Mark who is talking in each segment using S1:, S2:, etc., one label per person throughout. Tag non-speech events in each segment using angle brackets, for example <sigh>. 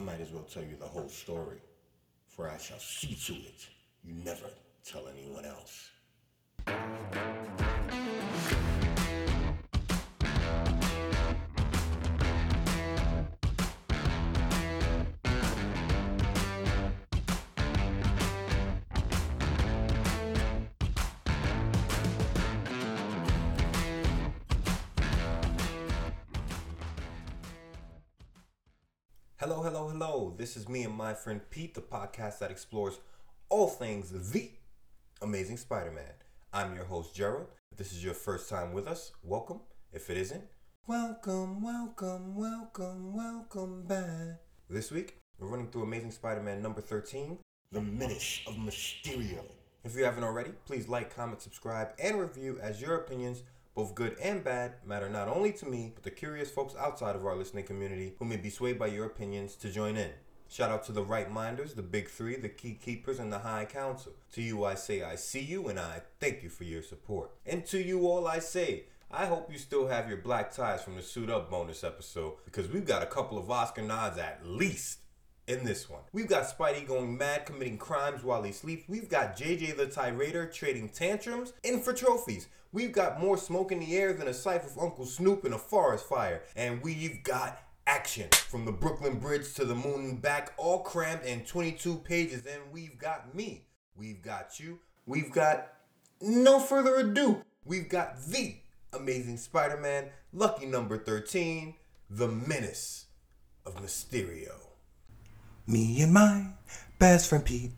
S1: I might as well tell you the whole story, for I shall see to it you never tell anyone else. Hello. This is me and my friend Pete, the podcast that explores all things the Amazing Spider Man. I'm your host, Gerald. If this is your first time with us, welcome. If it isn't, welcome, welcome, welcome, welcome back. This week, we're running through Amazing Spider Man number 13, The Menace of Mysterio. If you haven't already, please like, comment, subscribe, and review as your opinions both good and bad, matter not only to me, but the curious folks outside of our listening community who may be swayed by your opinions to join in. Shout out to the right minders, the big three, the key keepers, and the high council. To you I say I see you and I thank you for your support. And to you all I say, I hope you still have your black ties from the Suit Up bonus episode because we've got a couple of Oscar nods at least in this one. We've got Spidey going mad committing crimes while he sleeps. We've got JJ the Tyrader trading tantrums in for trophies. We've got more smoke in the air than a sight of Uncle Snoop in a forest fire. And we've got action from the Brooklyn Bridge to the moon and back, all crammed in 22 pages. And we've got me. We've got you. We've got no further ado. We've got the Amazing Spider Man, lucky number 13, The Menace of Mysterio.
S2: Me and my best friend Pete,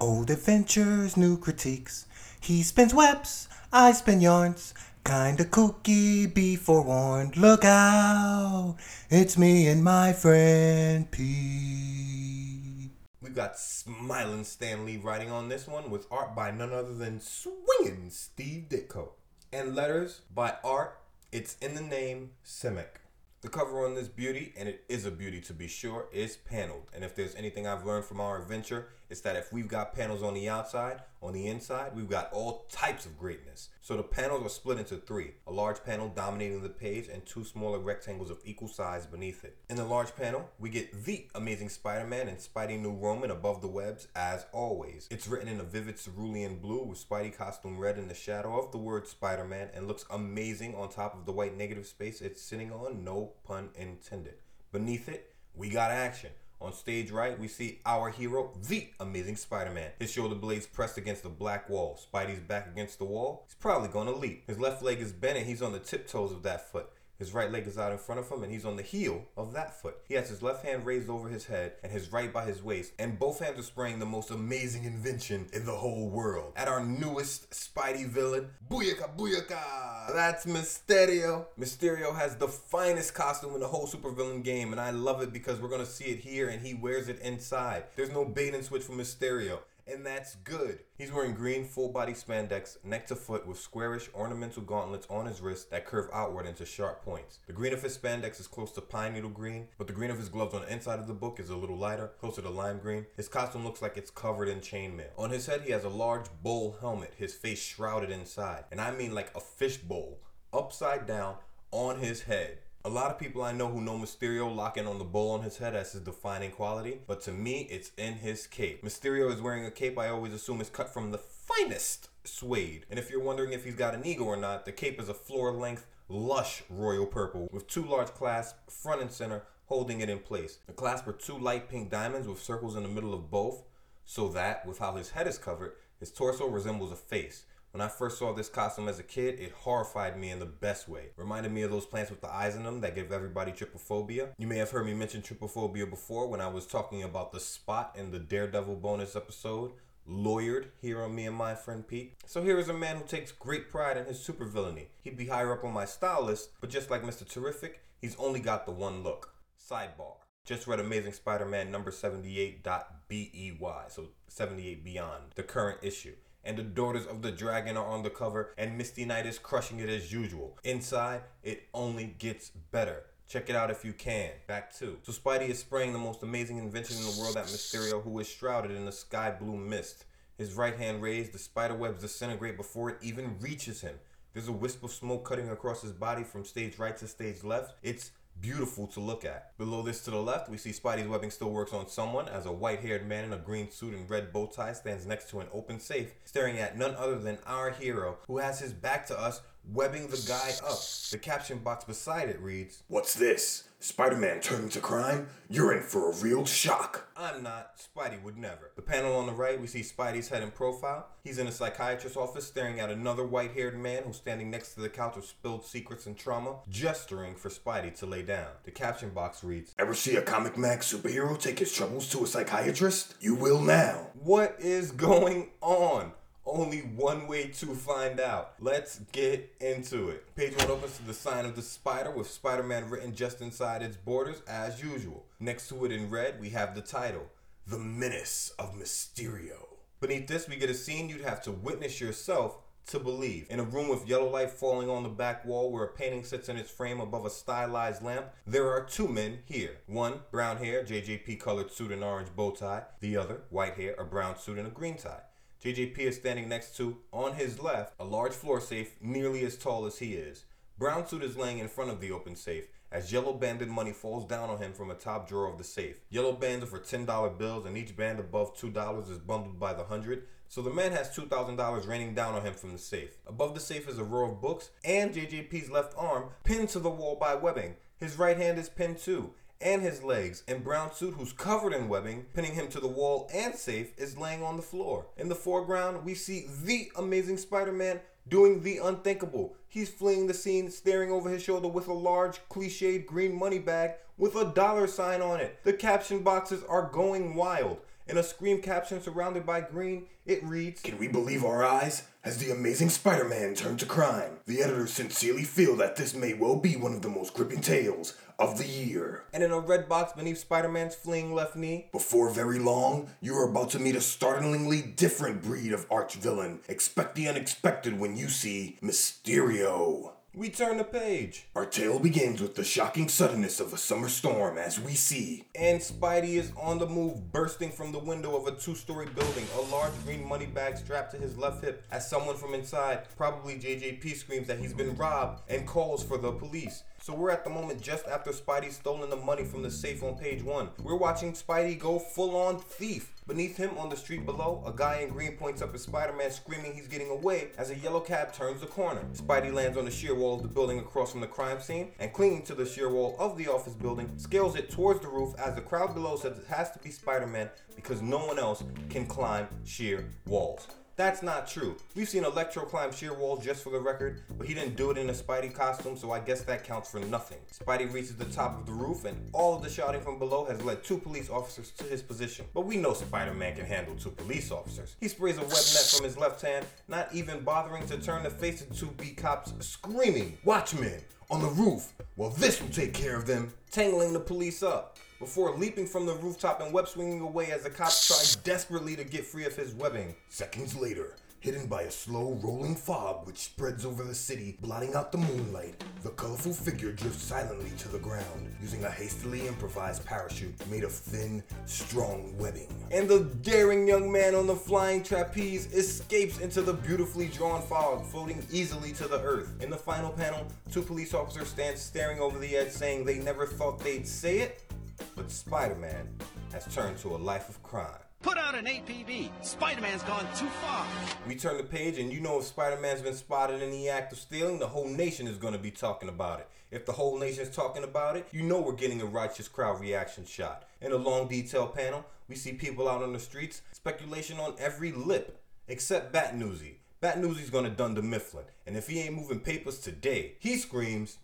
S2: old adventures, new critiques. He spins webs, I spin yarns. Kinda kooky, be forewarned. Look out, it's me and my friend Pete.
S1: We've got Smiling Stan Lee writing on this one with art by none other than Swingin' Steve Ditko. And letters by Art, it's in the name, Simek. The cover on this beauty, and it is a beauty to be sure, is paneled. And if there's anything I've learned from our adventure, it's that if we've got panels on the outside, on the inside, we've got all types of greatness. So the panels are split into three a large panel dominating the page, and two smaller rectangles of equal size beneath it. In the large panel, we get the Amazing Spider Man and Spidey New Roman above the webs, as always. It's written in a vivid cerulean blue with Spidey costume red in the shadow of the word Spider Man and looks amazing on top of the white negative space it's sitting on, no pun intended. Beneath it, we got action. On stage right, we see our hero, the Amazing Spider-Man. His shoulder blades pressed against the black wall. Spidey's back against the wall. He's probably gonna leap. His left leg is bent and he's on the tiptoes of that foot. His right leg is out in front of him and he's on the heel of that foot. He has his left hand raised over his head and his right by his waist, and both hands are spraying the most amazing invention in the whole world. At our newest Spidey villain, Booyaka Booyaka! That's Mysterio. Mysterio has the finest costume in the whole supervillain game, and I love it because we're gonna see it here and he wears it inside. There's no bait and switch for Mysterio and that's good. He's wearing green full body spandex, neck to foot, with squarish ornamental gauntlets on his wrist that curve outward into sharp points. The green of his spandex is close to pine needle green, but the green of his gloves on the inside of the book is a little lighter, closer to lime green. His costume looks like it's covered in chainmail. On his head, he has a large bowl helmet, his face shrouded inside, and I mean like a fishbowl, upside down on his head. A lot of people I know who know Mysterio lock in on the bowl on his head as his defining quality, but to me, it's in his cape. Mysterio is wearing a cape I always assume is cut from the finest suede. And if you're wondering if he's got an ego or not, the cape is a floor length, lush royal purple with two large clasps front and center holding it in place. The clasp are two light pink diamonds with circles in the middle of both, so that, with how his head is covered, his torso resembles a face. When I first saw this costume as a kid, it horrified me in the best way. Reminded me of those plants with the eyes in them that give everybody trypophobia. You may have heard me mention trypophobia before when I was talking about the spot in the Daredevil bonus episode, Lawyered, here on me and my friend Pete. So here is a man who takes great pride in his supervillainy. He'd be higher up on my style list, but just like Mr. Terrific, he's only got the one look. Sidebar. Just read Amazing Spider-Man number 78.bey, so 78 Beyond, the current issue and the Daughters of the Dragon are on the cover, and Misty Knight is crushing it as usual. Inside, it only gets better. Check it out if you can. Back to. So Spidey is spraying the most amazing invention in the world at Mysterio, who is shrouded in the sky blue mist. His right hand raised, the spider webs disintegrate before it even reaches him. There's a wisp of smoke cutting across his body from stage right to stage left. It's beautiful to look at. Below this to the left, we see Spidey's webbing still works on someone as a white haired man in a green suit and red bow tie stands next to an open safe, staring at none other than our hero, who has his back to us, webbing the guy up. The caption box beside it reads,
S2: What's this? Spider Man turning to crime? You're in for a real shock.
S1: I'm not. Spidey would never. The panel on the right, we see Spidey's head in profile. He's in a psychiatrist's office staring at another white haired man who's standing next to the couch of spilled secrets and trauma, gesturing for Spidey to lay down. The caption box reads,
S2: Ever see a comic max superhero take his troubles to a psychiatrist? You will now.
S1: What is going on? Only one way to find out. Let's get into it. Page one opens to the sign of the spider with Spider Man written just inside its borders as usual. Next to it in red, we have the title The Menace of Mysterio. Beneath this, we get a scene you'd have to witness yourself to believe. In a room with yellow light falling on the back wall where a painting sits in its frame above a stylized lamp, there are two men here. One, brown hair, JJP colored suit and orange bow tie. The other, white hair, a brown suit and a green tie. JJP is standing next to, on his left, a large floor safe nearly as tall as he is. Brown suit is laying in front of the open safe as yellow banded money falls down on him from a top drawer of the safe. Yellow bands are for $10 bills and each band above $2 is bundled by the hundred. So the man has $2,000 raining down on him from the safe. Above the safe is a row of books and JJP's left arm pinned to the wall by webbing. His right hand is pinned too and his legs, and brown suit, who's covered in webbing, pinning him to the wall and safe, is laying on the floor. In the foreground, we see the amazing Spider Man doing the unthinkable. He's fleeing the scene, staring over his shoulder with a large, cliched green money bag with a dollar sign on it. The caption boxes are going wild. In a screen caption surrounded by green, it reads
S2: Can we believe our eyes? Has the amazing Spider Man turned to crime? The editors sincerely feel that this may well be one of the most gripping tales of the year.
S1: And in a red box beneath Spider Man's fleeing left knee,
S2: before very long, you are about to meet a startlingly different breed of arch villain. Expect the unexpected when you see Mysterio.
S1: We turn the page.
S2: Our tale begins with the shocking suddenness of a summer storm as we see.
S1: And Spidey is on the move, bursting from the window of a two story building, a large green money bag strapped to his left hip as someone from inside, probably JJP, screams that he's been robbed and calls for the police. So we're at the moment just after Spidey stolen the money from the safe on page one. We're watching Spidey go full on thief. Beneath him on the street below, a guy in green points up at Spider-Man screaming he's getting away as a yellow cab turns the corner. Spidey lands on the sheer wall of the building across from the crime scene and clinging to the sheer wall of the office building, scales it towards the roof as the crowd below says it has to be Spider-Man because no one else can climb sheer walls. That's not true. We've seen Electro climb sheer walls just for the record, but he didn't do it in a Spidey costume, so I guess that counts for nothing. Spidey reaches the top of the roof, and all of the shouting from below has led two police officers to his position. But we know Spider Man can handle two police officers. He sprays a web net from his left hand, not even bothering to turn to face the two B cops, screaming, Watchmen! On the roof! Well, this will take care of them! Tangling the police up before leaping from the rooftop and web swinging away as the cops tried desperately to get free of his webbing.
S2: Seconds later, hidden by a slow rolling fog which spreads over the city, blotting out the moonlight, the colorful figure drifts silently to the ground, using a hastily improvised parachute made of thin, strong webbing.
S1: And the daring young man on the flying trapeze escapes into the beautifully drawn fog, floating easily to the earth. In the final panel, two police officers stand staring over the edge, saying they never thought they'd say it, but Spider Man has turned to a life of crime.
S3: Put out an APB. Spider Man's gone too far.
S1: We turn the page, and you know if Spider Man's been spotted in the act of stealing, the whole nation is going to be talking about it. If the whole nation's talking about it, you know we're getting a righteous crowd reaction shot. In a long detail panel, we see people out on the streets, speculation on every lip, except Bat Newsy. Bat Newsy's gonna done to Mifflin, and if he ain't moving papers today, he screams,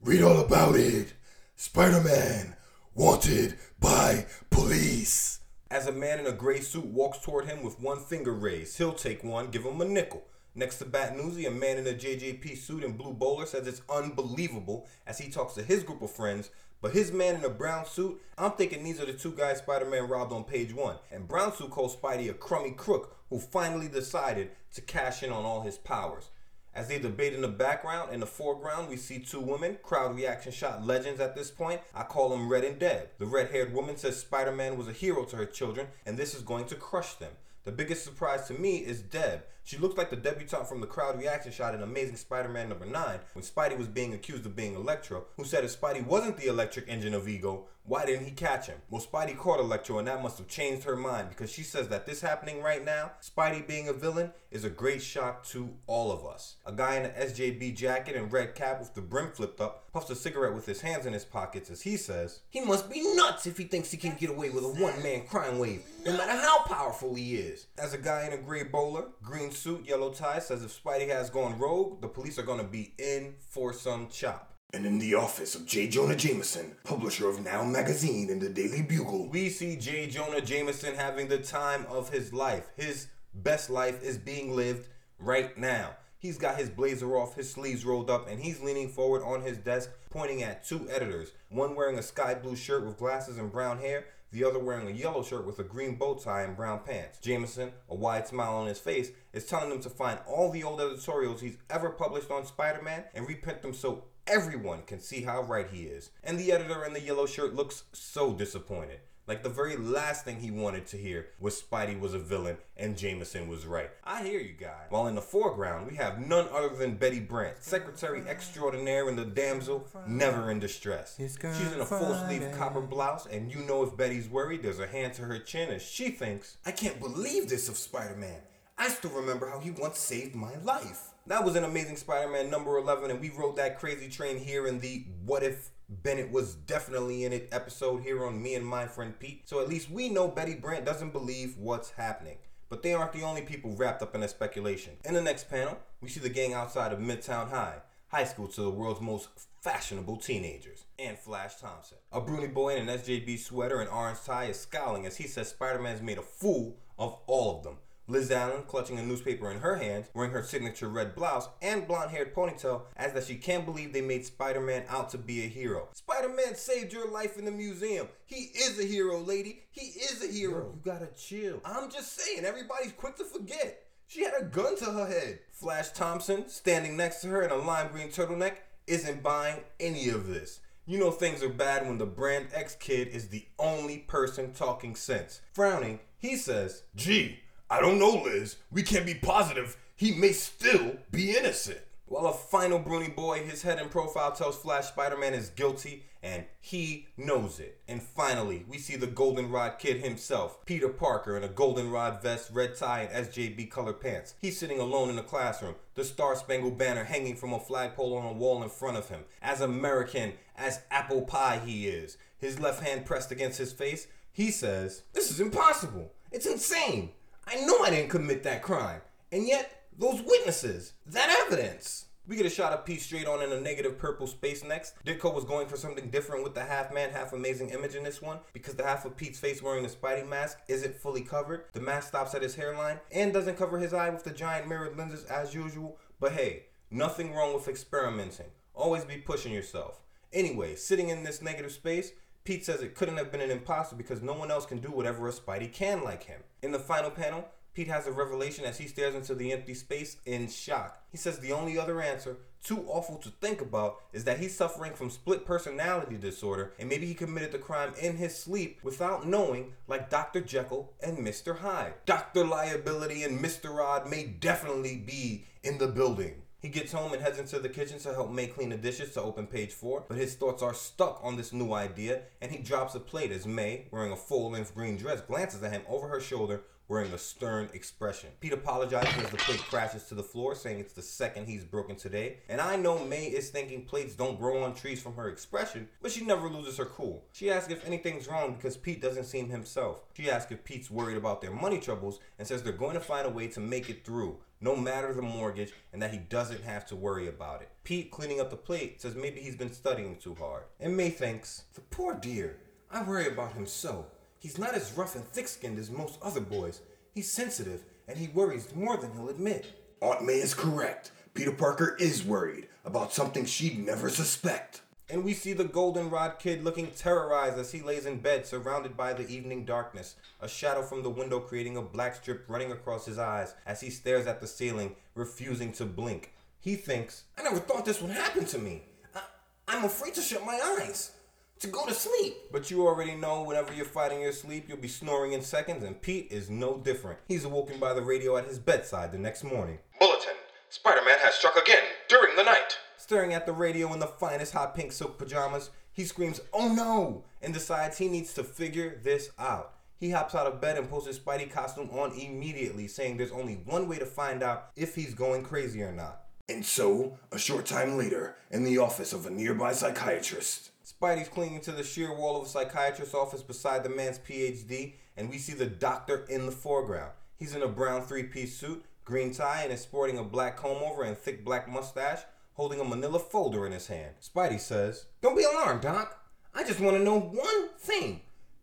S2: Read all about it! Spider Man! Wanted by police.
S1: As a man in a gray suit walks toward him with one finger raised, he'll take one, give him a nickel. Next to Bat Newsy, a man in a JJP suit and blue bowler says it's unbelievable as he talks to his group of friends. But his man in a brown suit, I'm thinking these are the two guys Spider Man robbed on page one. And brown suit calls Spidey a crummy crook who finally decided to cash in on all his powers. As they debate in the background, in the foreground, we see two women, crowd reaction shot legends at this point. I call them Red and Deb. The red haired woman says Spider Man was a hero to her children, and this is going to crush them. The biggest surprise to me is Deb. She looks like the debutante from the crowd reaction shot in Amazing Spider-Man number 9 when Spidey was being accused of being Electro, who said if Spidey wasn't the electric engine of Ego, why didn't he catch him? Well, Spidey caught Electro and that must have changed her mind because she says that this happening right now, Spidey being a villain, is a great shock to all of us. A guy in an SJB jacket and red cap with the brim flipped up puffs a cigarette with his hands in his pockets as he says, He must be nuts if he thinks he can get away with a one-man crime wave, no matter how powerful he is. As a guy in a gray bowler, green suit, yellow tie says if Spidey has gone rogue, the police are gonna be in for some chop.
S2: And in the office of J. Jonah Jameson, publisher of Now Magazine and the Daily Bugle,
S1: We see J. Jonah Jameson having the time of his life. His best life is being lived right now. He's got his blazer off, his sleeves rolled up, and he's leaning forward on his desk, pointing at two editors. One wearing a sky blue shirt with glasses and brown hair, the other wearing a yellow shirt with a green bow tie and brown pants. Jameson, a wide smile on his face, is telling them to find all the old editorials he's ever published on Spider Man and reprint them so everyone can see how right he is. And the editor in the yellow shirt looks so disappointed. Like the very last thing he wanted to hear was Spidey was a villain and Jameson was right. I hear you guys. While in the foreground, we have none other than Betty Brant, secretary extraordinaire and the damsel never in distress. She's in a full sleeve copper blouse, and you know if Betty's worried, there's a hand to her chin as she thinks, I can't believe this of Spider Man. I still remember how he once saved my life. That was an Amazing Spider Man number 11, and we rode that crazy train here in the What If Bennett was definitely in it episode here on Me and My Friend Pete. So at least we know Betty Brant doesn't believe what's happening. But they aren't the only people wrapped up in that speculation. In the next panel, we see the gang outside of Midtown High, high school to the world's most fashionable teenagers, and Flash Thompson. A Bruni boy in an SJB sweater and orange tie is scowling as he says Spider Man's made a fool of all of them. Liz Allen, clutching a newspaper in her hand, wearing her signature red blouse and blonde haired ponytail, as that she can't believe they made Spider Man out to be a hero. Spider Man saved your life in the museum. He is a hero, lady. He is a hero. you gotta chill. I'm just saying, everybody's quick to forget. She had a gun to her head. Flash Thompson, standing next to her in a lime green turtleneck, isn't buying any of this. You know things are bad when the Brand X kid is the only person talking sense. Frowning, he says,
S2: Gee, I don't know, Liz. We can't be positive. He may still be innocent.
S1: While a final Bruni boy, his head and profile tells Flash Spider Man is guilty, and he knows it. And finally, we see the Goldenrod kid himself, Peter Parker, in a goldenrod vest, red tie, and SJB colored pants. He's sitting alone in the classroom, the Star Spangled Banner hanging from a flagpole on a wall in front of him. As American as apple pie he is, his left hand pressed against his face, he says, This is impossible. It's insane. I know I didn't commit that crime. And yet, those witnesses, that evidence. We get a shot of Pete straight on in a negative purple space next. Ditko was going for something different with the half man, half amazing image in this one because the half of Pete's face wearing the Spidey mask isn't fully covered. The mask stops at his hairline and doesn't cover his eye with the giant mirrored lenses as usual. But hey, nothing wrong with experimenting. Always be pushing yourself. Anyway, sitting in this negative space, Pete says it couldn't have been an imposter because no one else can do whatever a Spidey can like him. In the final panel, Pete has a revelation as he stares into the empty space in shock. He says the only other answer, too awful to think about, is that he's suffering from split personality disorder and maybe he committed the crime in his sleep without knowing, like Dr. Jekyll and Mr. Hyde. Dr. Liability and Mr. Odd may definitely be in the building. He gets home and heads into the kitchen to help May clean the dishes to open page four, but his thoughts are stuck on this new idea and he drops a plate as May, wearing a full length green dress, glances at him over her shoulder wearing a stern expression. Pete apologizes as the plate crashes to the floor, saying it's the second he's broken today. And I know May is thinking plates don't grow on trees from her expression, but she never loses her cool. She asks if anything's wrong because Pete doesn't seem himself. She asks if Pete's worried about their money troubles and says they're going to find a way to make it through, no matter the mortgage, and that he doesn't have to worry about it. Pete, cleaning up the plate, says maybe he's been studying too hard. And May thinks, the poor dear, I worry about him so. He's not as rough and thick skinned as most other boys. He's sensitive, and he worries more than he'll admit.
S2: Aunt May is correct. Peter Parker is worried about something she'd never suspect.
S1: And we see the goldenrod kid looking terrorized as he lays in bed, surrounded by the evening darkness. A shadow from the window creating a black strip running across his eyes as he stares at the ceiling, refusing to blink. He thinks, I never thought this would happen to me. I- I'm afraid to shut my eyes. to go to sleep. But you already know whenever you're fighting your sleep, you'll be snoring in seconds, and Pete is no different. He's awoken by the radio at his bedside the next morning.
S2: Bulletin Spider Man has struck again during the night.
S1: Staring at the radio in the finest hot pink silk pajamas, he screams, Oh no! and decides he needs to figure this out. He hops out of bed and pulls his Spidey costume on immediately, saying there's only one way to find out if he's going crazy or not.
S2: And so, a short time later, in the office of a nearby psychiatrist,
S1: Spidey's clinging to the sheer wall of a psychiatrist's office beside the man's PhD, and we see the doctor in the foreground. He's in a brown three piece suit, green tie, and is sporting a black comb over and thick black mustache, holding a manila folder in his hand. Spidey says, Don't be alarmed, Doc. I just want to know one thing.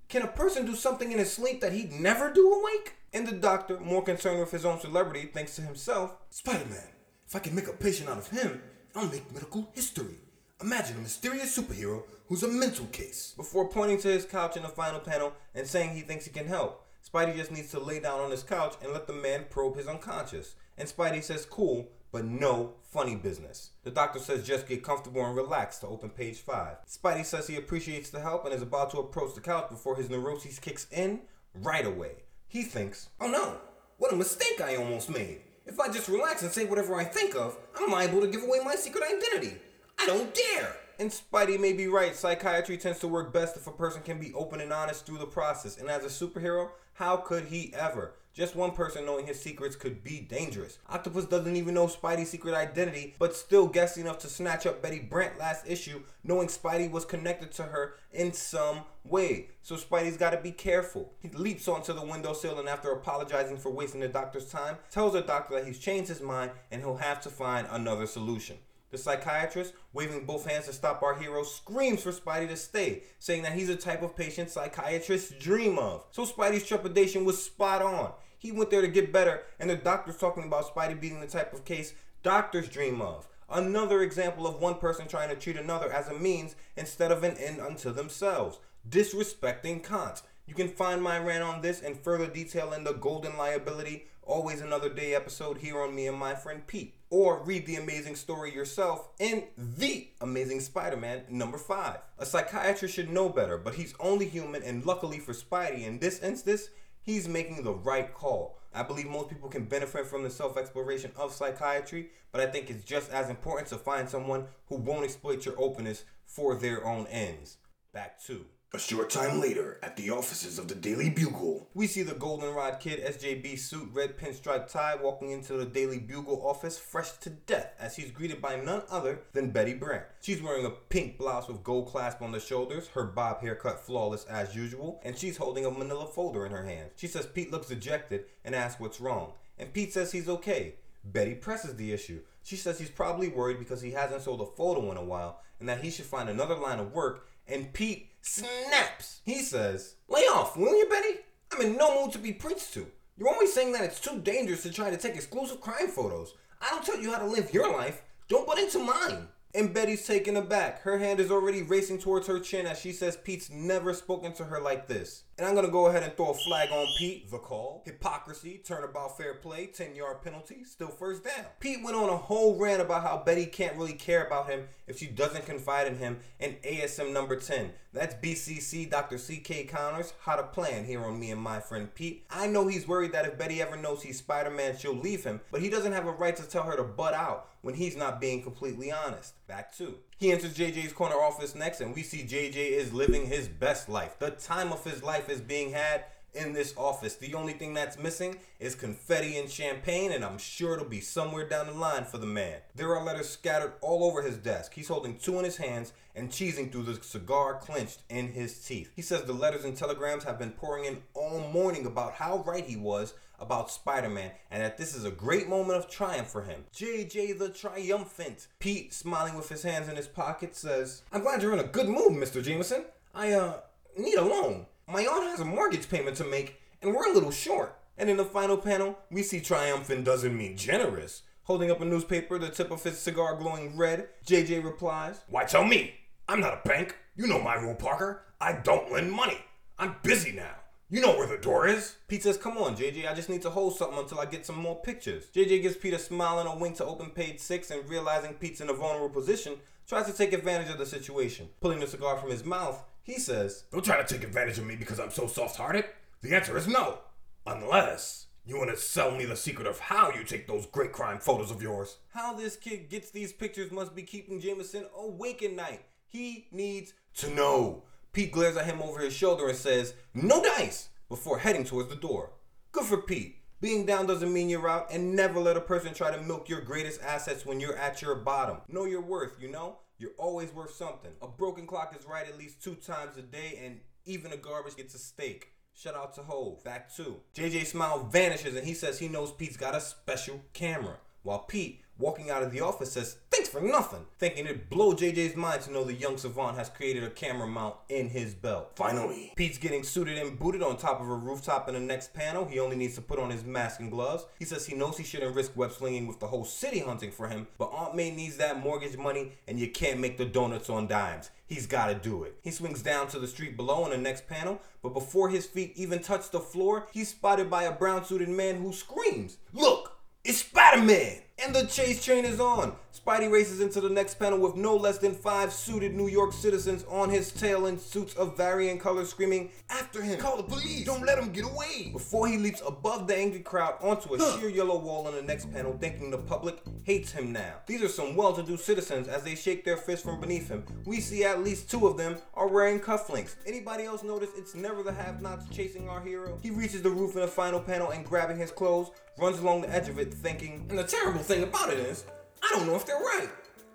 S1: Can a person do something in his sleep that he'd never do awake? And the doctor, more concerned with his own celebrity, thinks to himself,
S2: Spider Man, if I can make a patient out of him, I'll make medical history. Imagine a mysterious superhero who's a mental case.
S1: before pointing to his couch in the final panel and saying he thinks he can help. Spidey just needs to lay down on his couch and let the man probe his unconscious. And Spidey says cool, but no funny business. The doctor says just get comfortable and relax to open page 5. Spidey says he appreciates the help and is about to approach the couch before his neuroses kicks in right away. He thinks,
S2: Oh no, what a mistake I almost made. If I just relax and say whatever I think of, I'm liable to give away my secret identity. I don't dare.
S1: And Spidey may be right. Psychiatry tends to work best if a person can be open and honest through the process. And as a superhero, how could he ever? Just one person knowing his secrets could be dangerous. Octopus doesn't even know Spidey's secret identity, but still guessed enough to snatch up Betty Brant last issue, knowing Spidey was connected to her in some way. So Spidey's got to be careful. He leaps onto the windowsill and, after apologizing for wasting the doctor's time, tells the doctor that he's changed his mind and he'll have to find another solution. The psychiatrist, waving both hands to stop our hero, screams for Spidey to stay, saying that he's the type of patient psychiatrists dream of. So Spidey's trepidation was spot on. He went there to get better, and the doctor's talking about Spidey being the type of case doctors dream of. Another example of one person trying to treat another as a means instead of an end unto themselves. Disrespecting Kant. You can find my rant on this in further detail in the Golden Liability Always Another Day episode here on me and my friend Pete. Or read the amazing story yourself in The Amazing Spider Man number 5. A psychiatrist should know better, but he's only human, and luckily for Spidey, in this instance, he's making the right call. I believe most people can benefit from the self exploration of psychiatry, but I think it's just as important to find someone who won't exploit your openness for their own ends. Back to.
S2: A short time later, at the offices of the Daily Bugle,
S1: We see the Goldenrod Kid SJB suit, red pinstripe tie, walking into the Daily Bugle office fresh to death as he's greeted by none other than Betty Brant. She's wearing a pink blouse with gold clasp on the shoulders, her bob haircut flawless as usual, and she's holding a manila folder in her hand. She says Pete looks dejected and asks what's wrong, and Pete says he's okay. Betty presses the issue. She says he's probably worried because he hasn't sold a photo in a while and that he should find another line of work, and Pete snaps. He says, Lay off, will you, Betty? I'm in no mood to be preached to. You're always saying that it's too dangerous to try to take exclusive crime photos. I don't tell you how to live your life. Don't butt into mine. And Betty's taken aback. Her hand is already racing towards her chin as she says Pete's never spoken to her like this. And I'm gonna go ahead and throw a flag on Pete. The call. Hypocrisy, turnabout fair play, 10 yard penalty, still first down. Pete went on a whole rant about how Betty can't really care about him if she doesn't confide in him in ASM number 10. That's BCC Dr. CK Connors, How to Plan here on me and my friend Pete. I know he's worried that if Betty ever knows he's Spider Man, she'll leave him, but he doesn't have a right to tell her to butt out when he's not being completely honest. Back to. He enters JJ's corner office next, and we see JJ is living his best life. The time of his life is being had in this office. The only thing that's missing is confetti and champagne, and I'm sure it'll be somewhere down the line for the man. There are letters scattered all over his desk. He's holding two in his hands and cheesing through the cigar clenched in his teeth. He says the letters and telegrams have been pouring in all morning about how right he was about Spider Man and that this is a great moment of triumph for him. JJ the Triumphant. Pete, smiling with his hands in his pocket, says, I'm glad you're in a good mood, Mr. Jameson. I, uh, need a loan. My aunt has a mortgage payment to make, and we're a little short. And in the final panel, we see triumphant doesn't mean generous. Holding up a newspaper, the tip of his cigar glowing red, JJ replies,
S2: Why tell me? I'm not a bank. You know my rule, Parker. I don't lend money. I'm busy now. You know where the door is.
S1: Pete says, Come on, JJ, I just need to hold something until I get some more pictures. JJ gives Pete a smile and a wink to open page six, and realizing Pete's in a vulnerable position, tries to take advantage of the situation. Pulling the cigar from his mouth, He says,
S4: Don't try to take advantage of me because I'm so soft hearted. The answer is no. Unless you want to sell me the secret of how you take those great crime photos of yours.
S1: How this kid gets these pictures must be keeping Jameson awake at night. He needs to know. Pete glares at him over his shoulder and says, No dice! before heading towards the door. Good for Pete. Being down doesn't mean you're out, and never let a person try to milk your greatest assets when you're at your bottom. Know your worth, you know? You're always worth something. A broken clock is right at least two times a day, and even a garbage gets a steak. Shout out to Hov. Back two. JJ Smile vanishes and he says he knows Pete's got a special camera. While Pete, walking out of the office, says, Thanks for nothing, thinking it'd blow JJ's mind to know the young savant has created a camera mount in his belt.
S4: Finally.
S1: Pete's getting suited and booted on top of a rooftop in the next panel. He only needs to put on his mask and gloves. He says he knows he shouldn't risk web slinging with the whole city hunting for him, but Aunt May needs that mortgage money and you can't make the donuts on dimes. He's got to do it. He swings down to the street below in the next panel, but before his feet even touch the floor, he's spotted by a brown suited man who screams, Look! It's Spider Man! And the chase train is on. Spidey races into the next panel with no less than five suited New York citizens on his tail in suits of varying colors screaming, After him! Call the police! Don't let him get away! Before he leaps above the angry crowd onto a sheer yellow wall in the next panel, thinking the public hates him now. These are some well to do citizens as they shake their fists from beneath him. We see at least two of them are wearing cufflinks. Anybody else notice it's never the have nots chasing our hero? He reaches the roof in the final panel and grabbing his clothes, runs along the edge of it, thinking, And the terrible thing about it is, I don't know if they're right.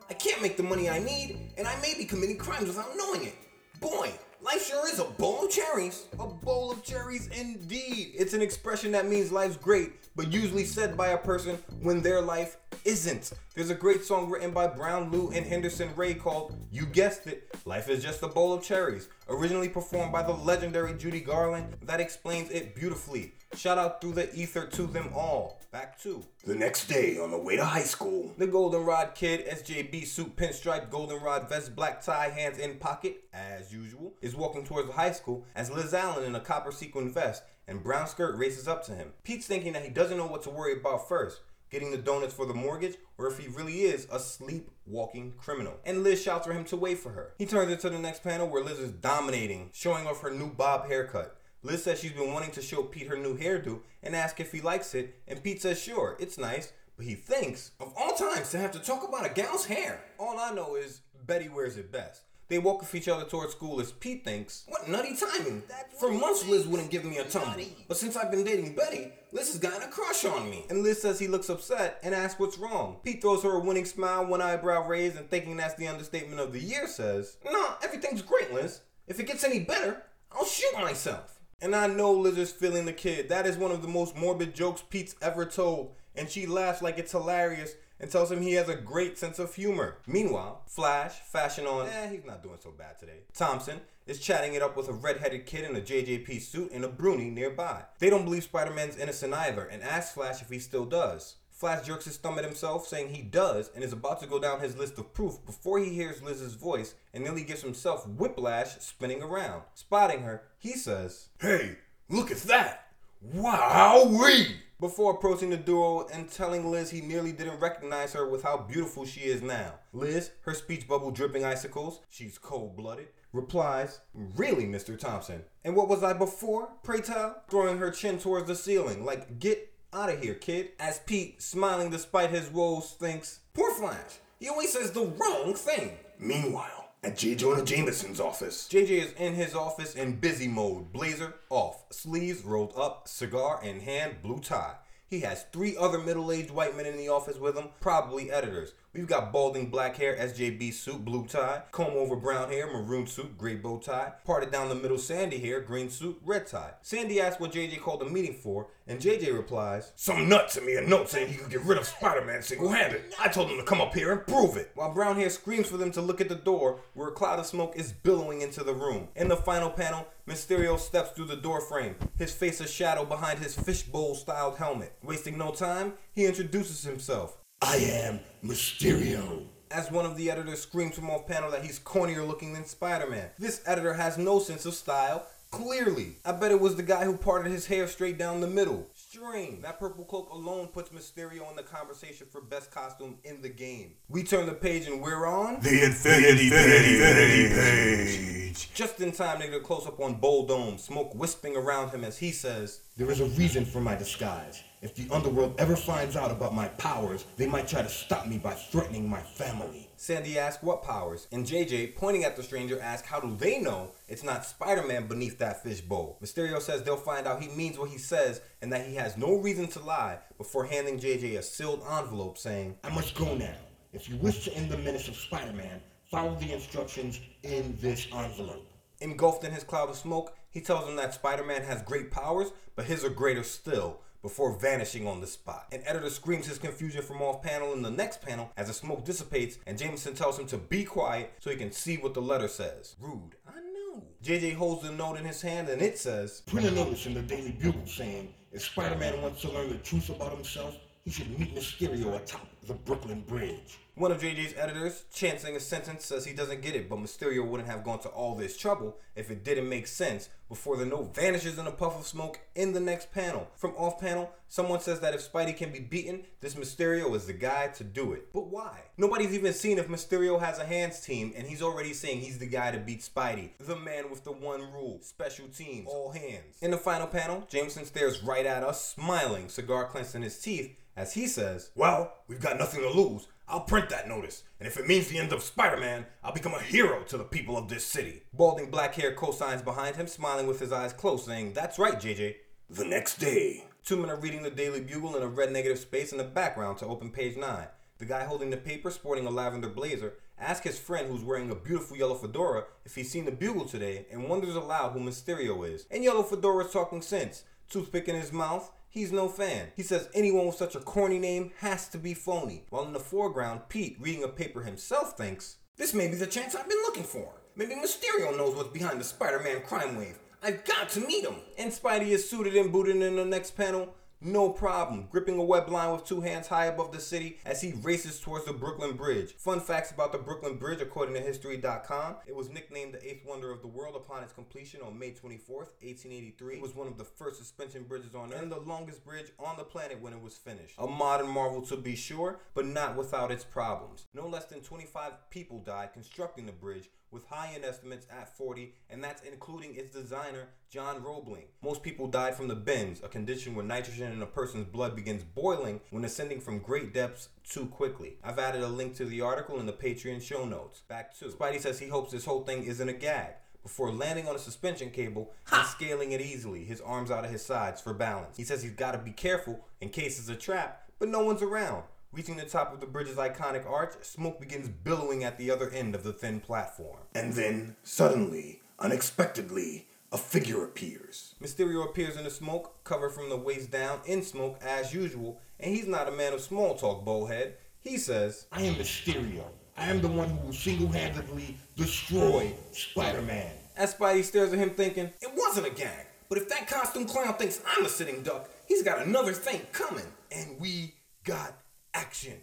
S1: I can't make the money I need, and I may be committing crimes without knowing it. Boy, life sure is a bowl of cherries. A bowl of cherries indeed. It's an expression that means life's great, but usually said by a person when their life isn't. There's a great song written by Brown Lew and Henderson Ray called You Guessed It, Life is Just a Bowl of Cherries, originally performed by the legendary Judy Garland that explains it beautifully. Shout out through the ether to them all. Back to
S4: The next day, on the way to high school,
S1: the Goldenrod Kid, SJB suit, pinstripe, goldenrod vest, black tie, hands in pocket, as usual, is walking towards the high school as Liz Allen in a copper sequin vest and brown skirt races up to him. Pete's thinking that he doesn't know what to worry about first. Getting the donuts for the mortgage, or if he really is a sleepwalking criminal. And Liz shouts for him to wait for her. He turns into the next panel where Liz is dominating, showing off her new bob haircut. Liz says she's been wanting to show Pete her new hairdo and ask if he likes it, and Pete says sure, it's nice, but he thinks, of all times to have to talk about a gal's hair. All I know is Betty wears it best. They walk with each other towards school as Pete thinks, What nutty timing! For months Liz wouldn't give me a tumble. But since I've been dating Betty, Liz has gotten a crush on me. And Liz says he looks upset and asks what's wrong. Pete throws her a winning smile, one eyebrow raised, and thinking that's the understatement of the year says, Nah, everything's great, Liz. If it gets any better, I'll shoot myself. And I know Liz is feeling the kid. That is one of the most morbid jokes Pete's ever told. And she laughs like it's hilarious and tells him he has a great sense of humor. Meanwhile, Flash, fashion on, eh, he's not doing so bad today. Thompson is chatting it up with a red-headed kid in a JJP suit and a bruni nearby. They don't believe Spider-Man's innocent either and ask Flash if he still does. Flash jerks his thumb at himself, saying he does, and is about to go down his list of proof before he hears Liz's voice and nearly gives himself whiplash spinning around. Spotting her, he says,
S4: hey, look at that! Wow, Wowee!
S1: Before approaching the duo and telling Liz he nearly didn't recognize her with how beautiful she is now. Liz, her speech bubble dripping icicles, she's cold blooded, replies, Really, Mr. Thompson? And what was I before, pray tell? Throwing her chin towards the ceiling, like, Get out of here, kid. As Pete, smiling despite his woes, thinks, Poor Flash, he always says the wrong thing.
S4: Meanwhile, at J. Jonah Jameson's office,
S1: JJ is in his office in busy mode, blazer off, sleeves rolled up, cigar in hand, blue tie. He has three other middle aged white men in the office with him, probably editors. We've got balding black hair, SJB suit, blue tie, comb over brown hair, maroon suit, gray bow tie, parted down the middle sandy hair, green suit, red tie. Sandy asks what JJ called the meeting for, and JJ replies,
S4: some nut sent me a note saying he could get rid of Spider-Man single-handed. I told him to come up here and prove it.
S1: while brown hair screams for them to look at the door where a cloud of smoke is billowing into the room. In the final panel, Mysterio steps through the door frame, his face a shadow behind his fishbowl styled helmet. Wasting no time, he introduces himself.
S4: I am Mysterio.
S1: As one of the editors screams from off panel that he's cornier looking than Spider Man. This editor has no sense of style, clearly. I bet it was the guy who parted his hair straight down the middle. string. That purple cloak alone puts Mysterio in the conversation for best costume in the game. We turn the page and we're on.
S2: The Infinity, Infinity, Page.
S1: Just in time, to get a close up on Bull Dome, smoke wisping around him as he says,
S4: There is a reason for my disguise. If the underworld ever finds out about my powers, they might try to stop me by threatening my family.
S1: Sandy asks what powers, and JJ, pointing at the stranger, asks how do they know it's not Spider Man beneath that fishbowl. Mysterio says they'll find out he means what he says and that he has no reason to lie before handing JJ a sealed envelope saying,
S4: I must go now. If you wish to end the menace of Spider Man, follow the instructions in this envelope.
S1: Engulfed in his cloud of smoke, he tells them that Spider Man has great powers, but his are greater still. Before vanishing on the spot. An editor screams his confusion from off panel in the next panel as the smoke dissipates, and Jameson tells him to be quiet so he can see what the letter says. Rude. I know. JJ holds the note in his hand and it says,
S4: Print a notice in the Daily Bugle saying if Spider Man wants to learn the truth about himself, he should meet Mysterio atop the Brooklyn Bridge.
S1: One of JJ's editors, chancing a sentence, says he doesn't get it, but Mysterio wouldn't have gone to all this trouble if it didn't make sense before the note vanishes in a puff of smoke in the next panel. From off panel, someone says that if Spidey can be beaten, this Mysterio is the guy to do it. But why? Nobody's even seen if Mysterio has a hands team, and he's already saying he's the guy to beat Spidey. The man with the one rule special teams, all hands. In the final panel, Jameson stares right at us, smiling, cigar clenched in his teeth, as he says,
S4: Well, we've got nothing to lose. I'll print that notice, and if it means the end of Spider Man, I'll become a hero to the people of this city.
S1: Balding black hair co-signs behind him, smiling with his eyes closed, saying, That's right, JJ.
S4: The next day,
S1: Two men are reading the Daily Bugle in a red negative space in the background to open page 9. The guy holding the paper, sporting a lavender blazer, asks his friend who's wearing a beautiful yellow fedora if he's seen the Bugle today and wonders aloud who Mysterio is. And Yellow Fedora's talking sense. Toothpick in his mouth, he's no fan. He says anyone with such a corny name has to be phony. While in the foreground, Pete, reading a paper himself, thinks,
S4: this may be the chance I've been looking for. Maybe Mysterio knows what's behind the Spider Man crime wave. I've got to meet him.
S1: And Spidey is suited and booted in the next panel. No problem, gripping a web line with two hands high above the city as he races towards the Brooklyn Bridge. Fun facts about the Brooklyn Bridge, according to History.com, it was nicknamed the eighth wonder of the world upon its completion on May 24th, 1883. It was one of the first suspension bridges on Earth and the longest bridge on the planet when it was finished. A modern marvel to be sure, but not without its problems. No less than 25 people died constructing the bridge, with high-end estimates at 40, and that's including its designer, John Roebling. Most people died from the bends, a condition where nitrogen in a person's blood begins boiling when ascending from great depths too quickly. I've added a link to the article in the Patreon show notes. Back to Spidey says he hopes this whole thing isn't a gag. Before landing on a suspension cable and scaling it easily, his arms out of his sides for balance. He says he's got to be careful in case it's a trap, but no one's around. Reaching the top of the bridge's iconic arch, smoke begins billowing at the other end of the thin platform.
S4: And then, suddenly, unexpectedly, a figure appears.
S1: Mysterio appears in the smoke, covered from the waist down, in smoke as usual, and he's not a man of small talk, Bullhead. He says,
S4: I am Mysterio. I am the one who will single handedly destroy Spider Man.
S1: as Spidey stares at him thinking,
S4: It wasn't a gag, but if that costume clown thinks I'm a sitting duck, he's got another thing coming.
S1: and we got action.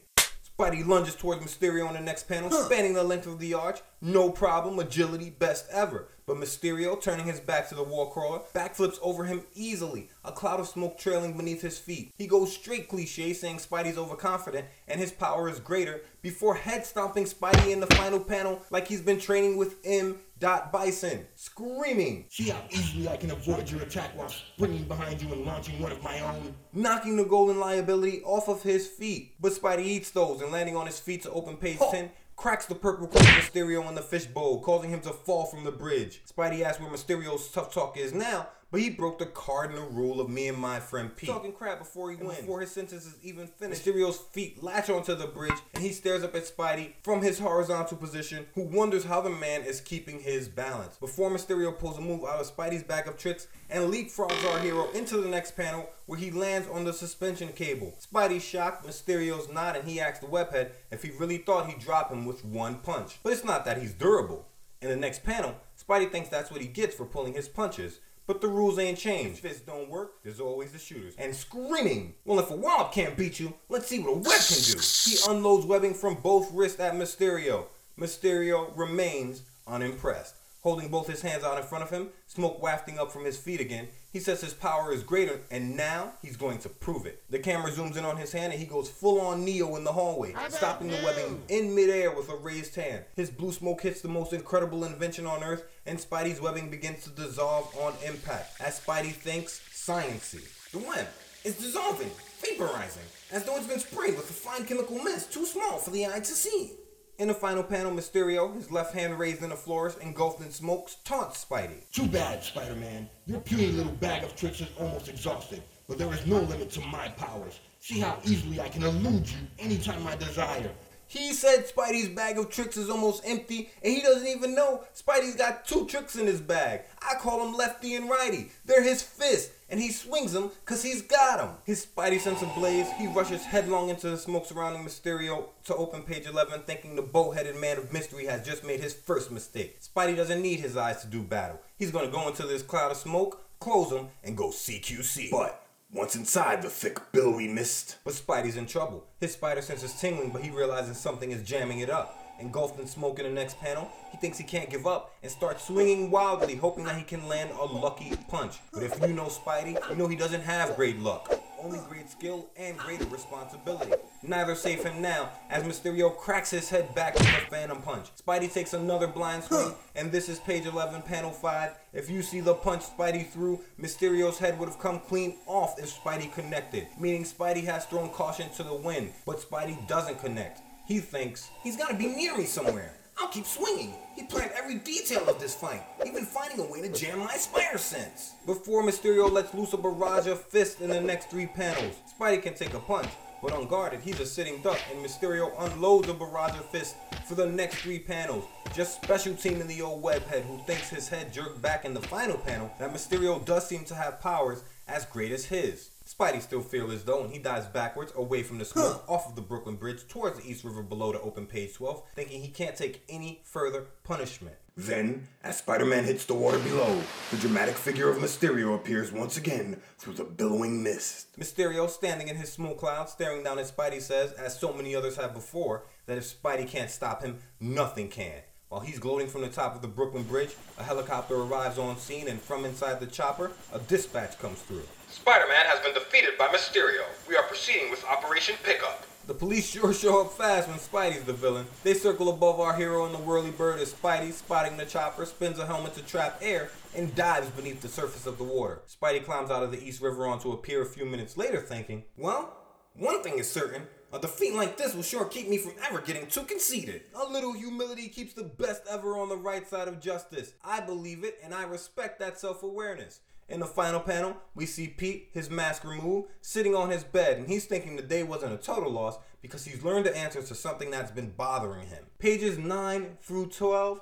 S1: Spidey lunges towards Mysterio on the next panel, spanning the length of the arch. No problem, agility, best ever. But Mysterio, turning his back to the wall crawler, backflips over him easily, a cloud of smoke trailing beneath his feet. He goes straight cliche, saying Spidey's overconfident and his power is greater, before head stomping Spidey in the final panel like he's been training with M. Dot Bison, screaming,
S4: See how easily I can avoid your attack while springing behind you and launching one of my own?
S1: knocking the golden liability off of his feet. But Spidey eats those and landing on his feet to open page 10, cracks the purple coat of Mysterio in the fishbowl, causing him to fall from the bridge. Spidey asks where Mysterio's tough talk is now, but he broke the cardinal rule of me and my friend Pete. Talking crap before he wins. Before his sentence is even finished, Mysterio's feet latch onto the bridge and he stares up at Spidey from his horizontal position, who wonders how the man is keeping his balance. Before Mysterio pulls a move out of Spidey's bag of tricks and leapfrogs our hero into the next panel where he lands on the suspension cable. Spidey's shocked, Mysterio's not, and he asks the webhead if he really thought he'd drop him with one punch. But it's not that he's durable. In the next panel, Spidey thinks that's what he gets for pulling his punches. But the rules ain't changed. If fists don't work, there's always the shooters. And screaming, well, if a wallop can't beat you, let's see what a web can do. He unloads webbing from both wrists at Mysterio. Mysterio remains unimpressed. holding both his hands out in front of him, smoke wafting up from his feet again. He says his power is greater, and now he's going to prove it. The camera zooms in on his hand, and he goes full on Neo in the hallway, stopping the webbing in midair with a raised hand. His blue smoke hits the most incredible invention on Earth, and Spidey's webbing begins to dissolve on impact. As Spidey thinks, sciency. The web is dissolving, vaporizing, as though it's been sprayed with a fine chemical mist too small for the eye to see. In the final panel, Mysterio, his left hand raised in the floors, engulfed in smokes, taunts Spidey.
S4: Too bad, Spider Man. Your puny little bag of tricks is almost exhausted, but there is no limit to my powers. See how easily I can elude you anytime I desire.
S1: He said Spidey's bag of tricks is almost empty, and he doesn't even know Spidey's got two tricks in his bag. I call them lefty and righty. They're his fists, and he swings them because he's got them. His Spidey sense ablaze, he rushes headlong into the smoke surrounding Mysterio to open page 11, thinking the bow-headed man of mystery has just made his first mistake. Spidey doesn't need his eyes to do battle. He's gonna go into this cloud of smoke, close them, and go CQC.
S4: But once inside the thick, billowy mist,
S1: But Spidey's in trouble. His spider sense is tingling, but he realizes something is jamming it up. Engulfed in smoke in the next panel, he thinks he can't give up and starts swinging wildly, hoping that he can land a lucky punch. But if you know Spidey, you know he doesn't have great luck. Only great skill and greater responsibility. Neither save him now, as Mysterio cracks his head back with a phantom punch. Spidey takes another blind swing, and this is page 11, panel 5. If you see the punch Spidey threw, Mysterio's head would have come clean off if Spidey connected, meaning Spidey has thrown caution to the wind, but Spidey doesn't connect. He thinks, he's gotta be near me somewhere. I'll keep swinging. He planned every detail of this fight, even finding a way to jam my spider sense. Before Mysterio lets loose a barrage of fists in the next three panels, Spidey can take a punch, but unguarded, he's a sitting duck, and Mysterio unloads a barrage of fists for the next three panels. Just special teaming the old webhead who thinks his head jerked back in the final panel that Mysterio does seem to have powers as great as his. Spidey still fearless though, and he dives backwards away from the smoke off of the Brooklyn Bridge towards the East River below to open page 12, thinking he can't take any further punishment.
S4: Then, as Spider Man hits the water below, the dramatic figure of Mysterio appears once again through the billowing mist.
S1: Mysterio, standing in his smoke cloud, staring down at Spidey, says, as so many others have before, that if Spidey can't stop him, nothing can. While he's gloating from the top of the Brooklyn Bridge, a helicopter arrives on scene, and from inside the chopper, a dispatch comes through.
S5: Spider-Man has been defeated by Mysterio. We are proceeding with Operation Pickup.
S1: The police sure show up fast when Spidey's the villain. They circle above our hero in the whirly bird as Spidey, spotting the chopper, spins a helmet to trap air and dives beneath the surface of the water. Spidey climbs out of the East River onto a pier a few minutes later, thinking, Well, one thing is certain. A defeat like this will sure keep me from ever getting too conceited. A little humility keeps the best ever on the right side of justice. I believe it, and I respect that self awareness. In the final panel, we see Pete, his mask removed, sitting on his bed, and he's thinking the day wasn't a total loss because he's learned the answers to something that's been bothering him. Pages 9 through 12,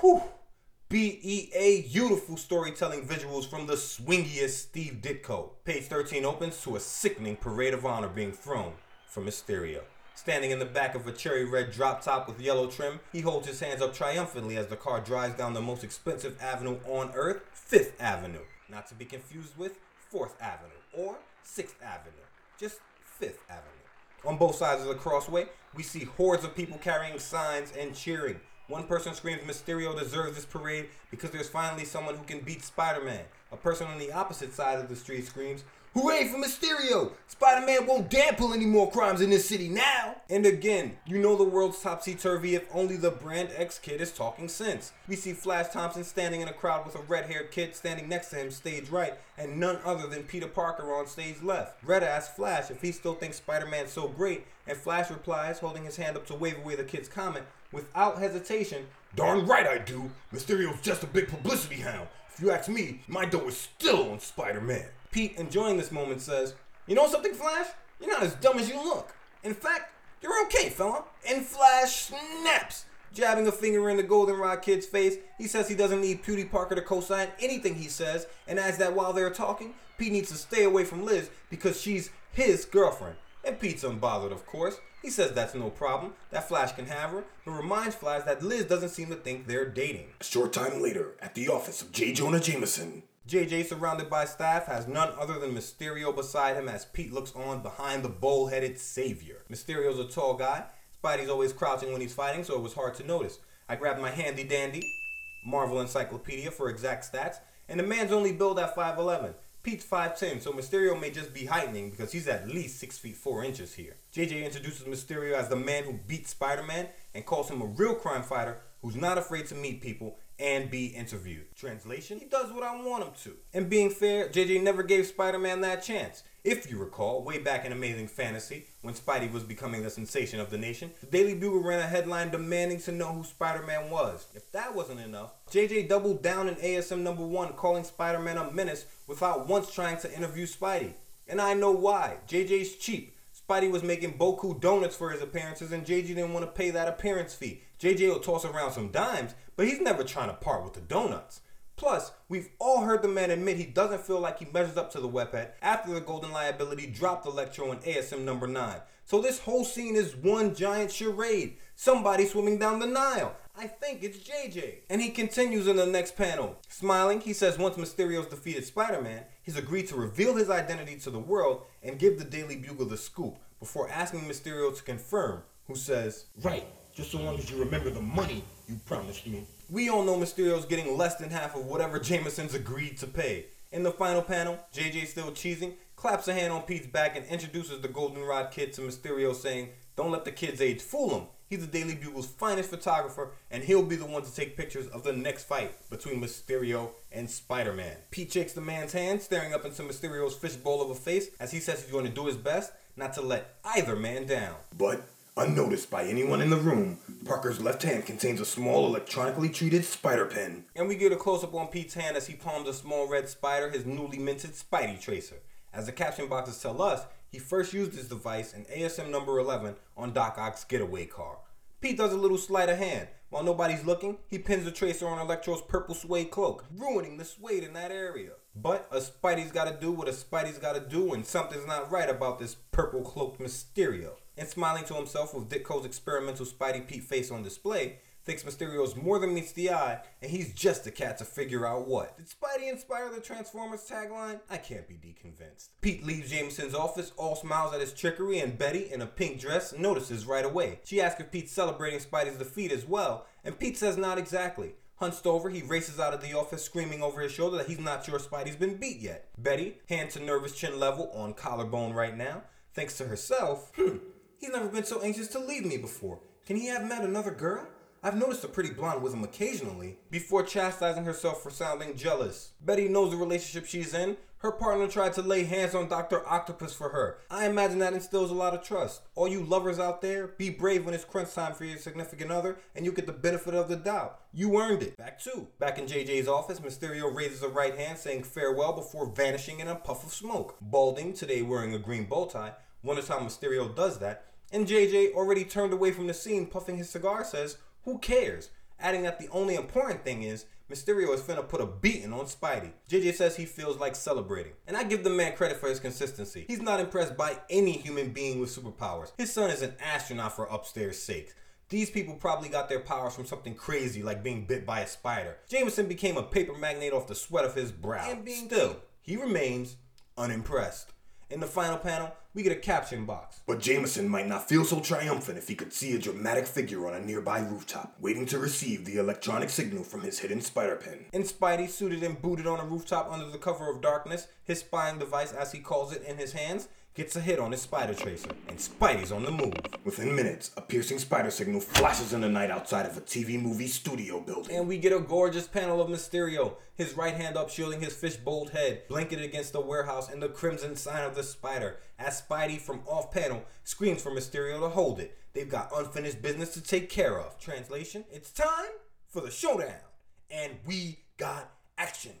S1: whew, BEA, beautiful storytelling visuals from the swingiest Steve Ditko. Page 13 opens to a sickening parade of honor being thrown from Mysterio. Standing in the back of a cherry red drop top with yellow trim, he holds his hands up triumphantly as the car drives down the most expensive avenue on earth, Fifth Avenue. Not to be confused with Fourth Avenue or Sixth Avenue. Just Fifth Avenue. On both sides of the crossway, we see hordes of people carrying signs and cheering. One person screams Mysterio deserves this parade because there's finally someone who can beat Spider-Man. A person on the opposite side of the street screams, Hooray for Mysterio! Spider-Man won't dare pull any more crimes in this city now! And again, you know the world's topsy-turvy if only the Brand X kid is talking sense. We see Flash Thompson standing in a crowd with a red-haired kid standing next to him stage right, and none other than Peter Parker on stage left. Red asks Flash if he still thinks Spider-Man's so great, and Flash replies, holding his hand up to wave away the kid's comment, without hesitation,
S4: Darn right I do. Mysterio's just a big publicity hound. If you ask me, my dough is still on Spider Man.
S1: Pete, enjoying this moment, says, You know something, Flash? You're not as dumb as you look. In fact, you're okay, fella. And Flash snaps, jabbing a finger in the Goldenrod kid's face. He says he doesn't need Puny Parker to co-sign anything he says, and adds that while they're talking, Pete needs to stay away from Liz because she's his girlfriend. And Pete's unbothered, of course. He says that's no problem, that Flash can have her, but reminds Flash that Liz doesn't seem to think they're dating.
S4: A short time later, at the office of J. Jonah Jameson,
S1: JJ, surrounded by staff, has none other than Mysterio beside him as Pete looks on behind the bull headed savior. Mysterio's a tall guy. Spidey's always crouching when he's fighting, so it was hard to notice. I grabbed my handy dandy, Marvel Encyclopedia for exact stats, and the man's only billed at 5'11. Pete's 5'10, so Mysterio may just be heightening because he's at least 6 feet 4 inches here. JJ introduces Mysterio as the man who beat Spider Man and calls him a real crime fighter who's not afraid to meet people and be interviewed. Translation, he does what I want him to. And being fair, JJ never gave Spider Man that chance. If you recall, way back in Amazing Fantasy, when Spidey was becoming the sensation of the nation, the Daily Bugle ran a headline demanding to know who Spider Man was. If that wasn't enough, JJ doubled down in ASM number one, calling Spider Man a menace without once trying to interview Spidey. And I know why. JJ's cheap. Spidey was making Boku donuts for his appearances, and JJ didn't want to pay that appearance fee. JJ will toss around some dimes, but he's never trying to part with the donuts. Plus, we've all heard the man admit he doesn't feel like he measures up to the webhead after the golden liability dropped Electro in ASM number 9. So this whole scene is one giant charade. Somebody swimming down the Nile. I think it's JJ. And he continues in the next panel. Smiling, he says once Mysterio's defeated Spider-Man, he's agreed to reveal his identity to the world and give the Daily Bugle the scoop before asking Mysterio to confirm, who says,
S4: Right, just so long as you remember the money you promised me.
S1: We all know Mysterio's getting less than half of whatever Jameson's agreed to pay. In the final panel, JJ still cheesing, claps a hand on Pete's back and introduces the Goldenrod kid to Mysterio saying, Don't let the kid's age fool him. He's the Daily Bugle's finest photographer, and he'll be the one to take pictures of the next fight between Mysterio and Spider-Man. Pete shakes the man's hand, staring up into Mysterio's fishbowl of a face as he says he's going to do his best not to let either man down.
S4: But, unnoticed by anyone in the room, Parker's left hand contains a small electronically treated spider pen.
S1: And we get a close up on Pete's hand as he palms a small red spider, his newly minted Spidey Tracer. As the caption boxes tell us, he first used this device in ASM number 11 on Doc Ock's getaway car. Pete does a little sleight of hand. While nobody's looking, he pins the tracer on Electro's purple suede cloak, ruining the suede in that area. But a Spidey's gotta do what a Spidey's gotta do, and something's not right about this purple cloaked Mysterio. And smiling to himself with Dick Ditko's experimental Spidey Pete face on display, thinks Mysterio's more than meets the eye, and he's just a cat to figure out what. Did Spidey inspire the Transformers tagline? I can't be deconvinced. Pete leaves Jameson's office, all smiles at his trickery, and Betty, in a pink dress, notices right away. She asks if Pete's celebrating Spidey's defeat as well, and Pete says not exactly. Hunched over, he races out of the office screaming over his shoulder that he's not sure Spidey's been beat yet. Betty, hand to nervous chin level on collarbone right now, thinks to herself, hmm, he's never been so anxious to leave me before. Can he have met another girl? I've noticed a pretty blonde with him occasionally, before chastising herself for sounding jealous. Betty knows the relationship she's in. Her partner tried to lay hands on Dr. Octopus for her. I imagine that instills a lot of trust. All you lovers out there, be brave when it's crunch time for your significant other, and you get the benefit of the doubt. You earned it. Back two. Back in JJ's office, Mysterio raises a right hand saying farewell before vanishing in a puff of smoke. Balding, today wearing a green bow tie, wonders how Mysterio does that, and JJ, already turned away from the scene puffing his cigar, says, who cares? Adding that the only important thing is Mysterio is finna put a beating on Spidey. JJ says he feels like celebrating. And I give the man credit for his consistency. He's not impressed by any human being with superpowers. His son is an astronaut for upstairs sake. These people probably got their powers from something crazy like being bit by a spider. Jameson became a paper magnate off the sweat of his brow. And being Still, he remains unimpressed. In the final panel, we get a caption box.
S4: But Jameson might not feel so triumphant if he could see a dramatic figure on a nearby rooftop, waiting to receive the electronic signal from his hidden spider pen.
S1: And Spidey, suited and booted on a rooftop under the cover of darkness, his spying device, as he calls it, in his hands, gets a hit on his spider tracer, and Spidey's on the move.
S4: Within minutes, a piercing spider signal flashes in the night outside of a TV movie studio building.
S1: And we get a gorgeous panel of Mysterio, his right hand up shielding his fishbowl head, blanketed against the warehouse and the crimson sign of the spider, as Spidey from off panel screams for Mysterio to hold it. They've got unfinished business to take care of. Translation, it's time for the showdown. And we got action.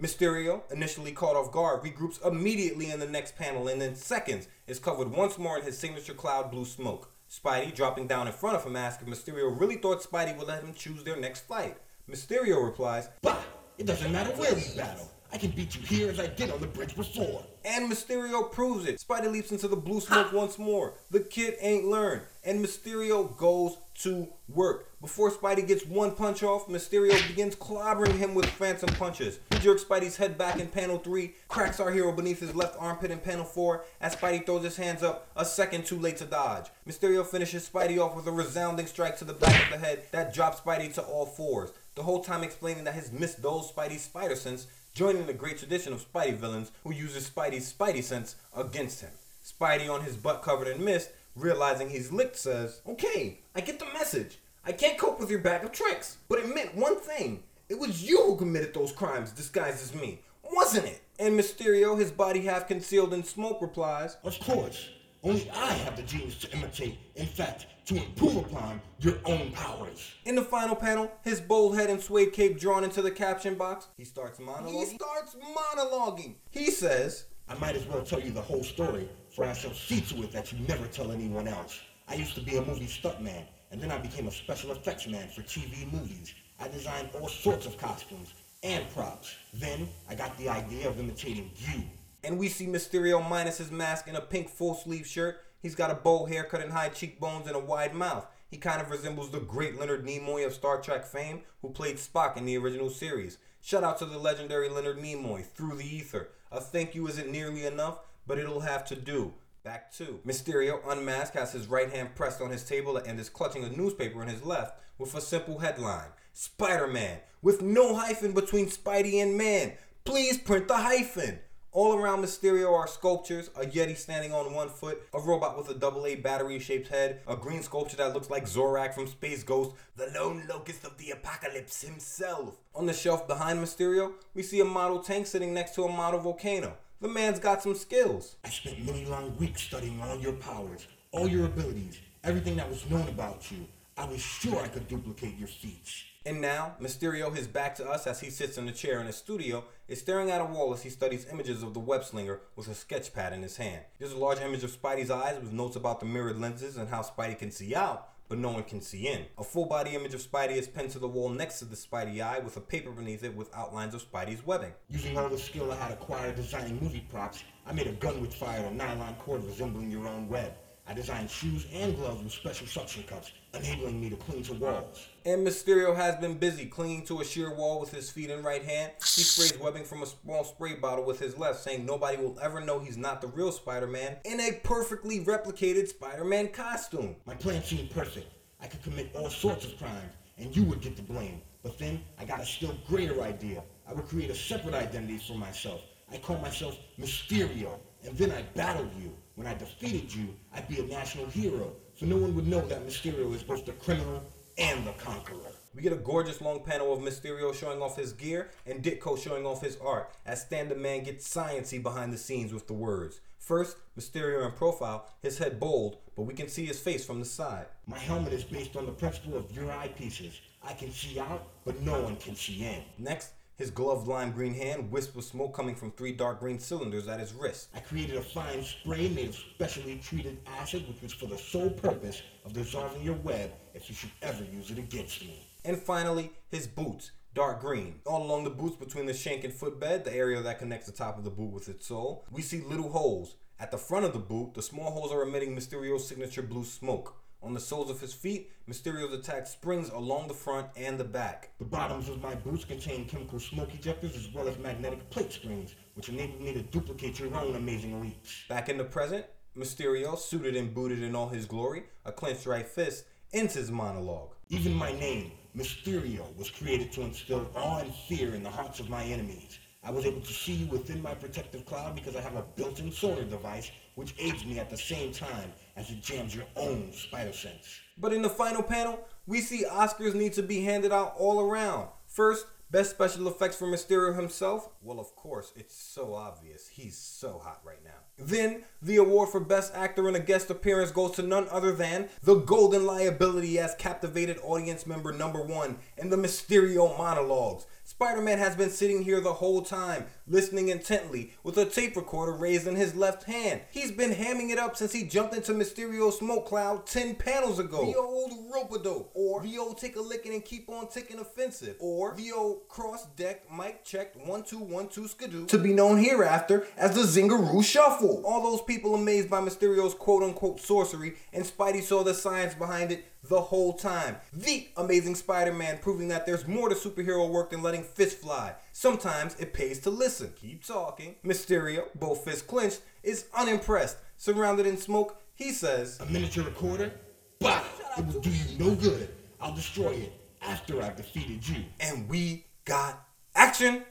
S1: Mysterio, initially caught off guard, regroups immediately in the next panel and in seconds is covered once more in his signature cloud blue smoke. Spidey dropping down in front of him asks if Mysterio really thought Spidey would let him choose their next fight. Mysterio replies,
S4: Bah! It doesn't matter where we battle. I can beat you here as I did on the bridge before.
S1: And Mysterio proves it. Spidey leaps into the blue smoke once more. The kid ain't learned. And Mysterio goes to work. Before Spidey gets one punch off, Mysterio begins clobbering him with phantom punches. He jerks Spidey's head back in panel 3, cracks our hero beneath his left armpit in panel 4, as Spidey throws his hands up a second too late to dodge. Mysterio finishes Spidey off with a resounding strike to the back of the head that drops Spidey to all fours. the whole time explaining that his Dole's Spidey spider sense joining the great tradition of Spidey villains who uses Spidey's Spidey sense against him. Spidey on his butt covered in mist, realizing he's licked, says, Okay, I get the message. I can't cope with your bag of tricks, but it meant one thing. It was you who committed those crimes disguised as me, wasn't it? And Mysterio, his body half concealed in smoke, replies,
S4: Of course. Only I have the genius to imitate, in fact, to improve upon your own powers.
S1: In the final panel, his bold head and suede cape drawn into the caption box, he starts monologuing. He starts monologuing. He says,
S4: I might as well tell you the whole story, for I shall see to it that you never tell anyone else. I used to be a movie stuntman, and then I became a special effects man for TV movies. I designed all sorts of costumes and props. Then I got the idea of imitating you.
S1: And we see Mysterio minus his mask in a pink full sleeve shirt. He's got a bowl haircut and high cheekbones and a wide mouth. He kind of resembles the great Leonard Nimoy of Star Trek fame, who played Spock in the original series. Shout out to the legendary Leonard Nimoy, Through the Ether. A thank you isn't nearly enough, but it'll have to do. Back to Mysterio unmasked has his right hand pressed on his table and is clutching a newspaper in his left with a simple headline Spider Man, with no hyphen between Spidey and Man. Please print the hyphen. All around Mysterio are sculptures, a Yeti standing on one foot, a robot with a double A battery shaped head, a green sculpture that looks like Zorak from Space Ghost, the lone locust of the apocalypse himself. On the shelf behind Mysterio, we see a model tank sitting next to a model volcano. The man's got some skills.
S4: I spent many long weeks studying all your powers, all your abilities, everything that was known about you. I was sure I could duplicate your feats.
S1: And now, Mysterio, his back to us as he sits in a chair in his studio, is staring at a wall as he studies images of the web slinger with a sketch pad in his hand. There's a large image of Spidey's eyes with notes about the mirrored lenses and how Spidey can see out, but no one can see in. A full body image of Spidey is pinned to the wall next to the Spidey eye with a paper beneath it with outlines of Spidey's webbing.
S4: Using all the skill I had acquired designing movie props, I made a gun which fired a nylon cord resembling your own web. I designed shoes and gloves with special suction cups, enabling me to cling to walls.
S1: And Mysterio has been busy clinging to a sheer wall with his feet and right hand. He sprays webbing from a small spray bottle with his left, saying nobody will ever know he's not the real Spider Man in a perfectly replicated Spider Man costume.
S4: My plan seemed perfect. I could commit all sorts of crimes, and you would get the blame. But then I got a still greater idea. I would create a separate identity for myself. I call myself Mysterio, and then I battled you. When I defeated you, I'd be a national hero, so no one would know that Mysterio is both the criminal and the conqueror.
S1: We get a gorgeous long panel of Mysterio showing off his gear and Ditko showing off his art as Stan the Man gets sciency behind the scenes with the words. First, Mysterio in profile, his head bold, but we can see his face from the side.
S4: My helmet is based on the principle of your eyepieces. I can see out, but no one can see in.
S1: Next, his gloved lime green hand wisps of smoke coming from three dark green cylinders at his wrist.
S4: I created a fine spray made of specially treated acid, which was for the sole purpose of dissolving your web if you should ever use it against me.
S1: And finally, his boots, dark green. All along the boots between the shank and footbed, the area that connects the top of the boot with its sole, we see little holes. At the front of the boot, the small holes are emitting Mysterio's signature blue smoke. On the soles of his feet, Mysterio's attack springs along the front and the back.
S4: The bottoms of my boots contain chemical smoke ejectors as well as magnetic plate springs, which enable me to duplicate your own amazing leaps.
S1: Back in the present, Mysterio, suited and booted in all his glory, a clenched right fist, ends his monologue.
S4: Even my name, Mysterio, was created to instill awe and fear in the hearts of my enemies. I was able to see you within my protective cloud because I have a built-in sonar device which aids me at the same time as it jams your own spider sense.
S1: But in the final panel, we see Oscars need to be handed out all around. First, best special effects for Mysterio himself. Well, of course, it's so obvious. He's so hot right now. Then, the award for best actor in a guest appearance goes to none other than the golden liability as captivated audience member number one in the Mysterio monologues. Spider Man has been sitting here the whole time, listening intently, with a tape recorder raised in his left hand. He's been hamming it up since he jumped into Mysterio's smoke cloud 10 panels ago. The old rope-a-dope, or the old take a licking and keep on ticking offensive, or the old cross-deck mic checked 1212 skidoo, to be known hereafter as the Zingaroo Shuffle. All those people amazed by Mysterio's quote unquote sorcery, and Spidey saw the science behind it the whole time. The Amazing Spider-Man proving that there's more to superhero work than letting fists fly. Sometimes it pays to listen. Keep talking. Mysterio, both fists clenched, is unimpressed. Surrounded in smoke, he says,
S4: A miniature recorder? Bah! It will do you no good. I'll destroy it. after I've defeated you.
S1: And we got action!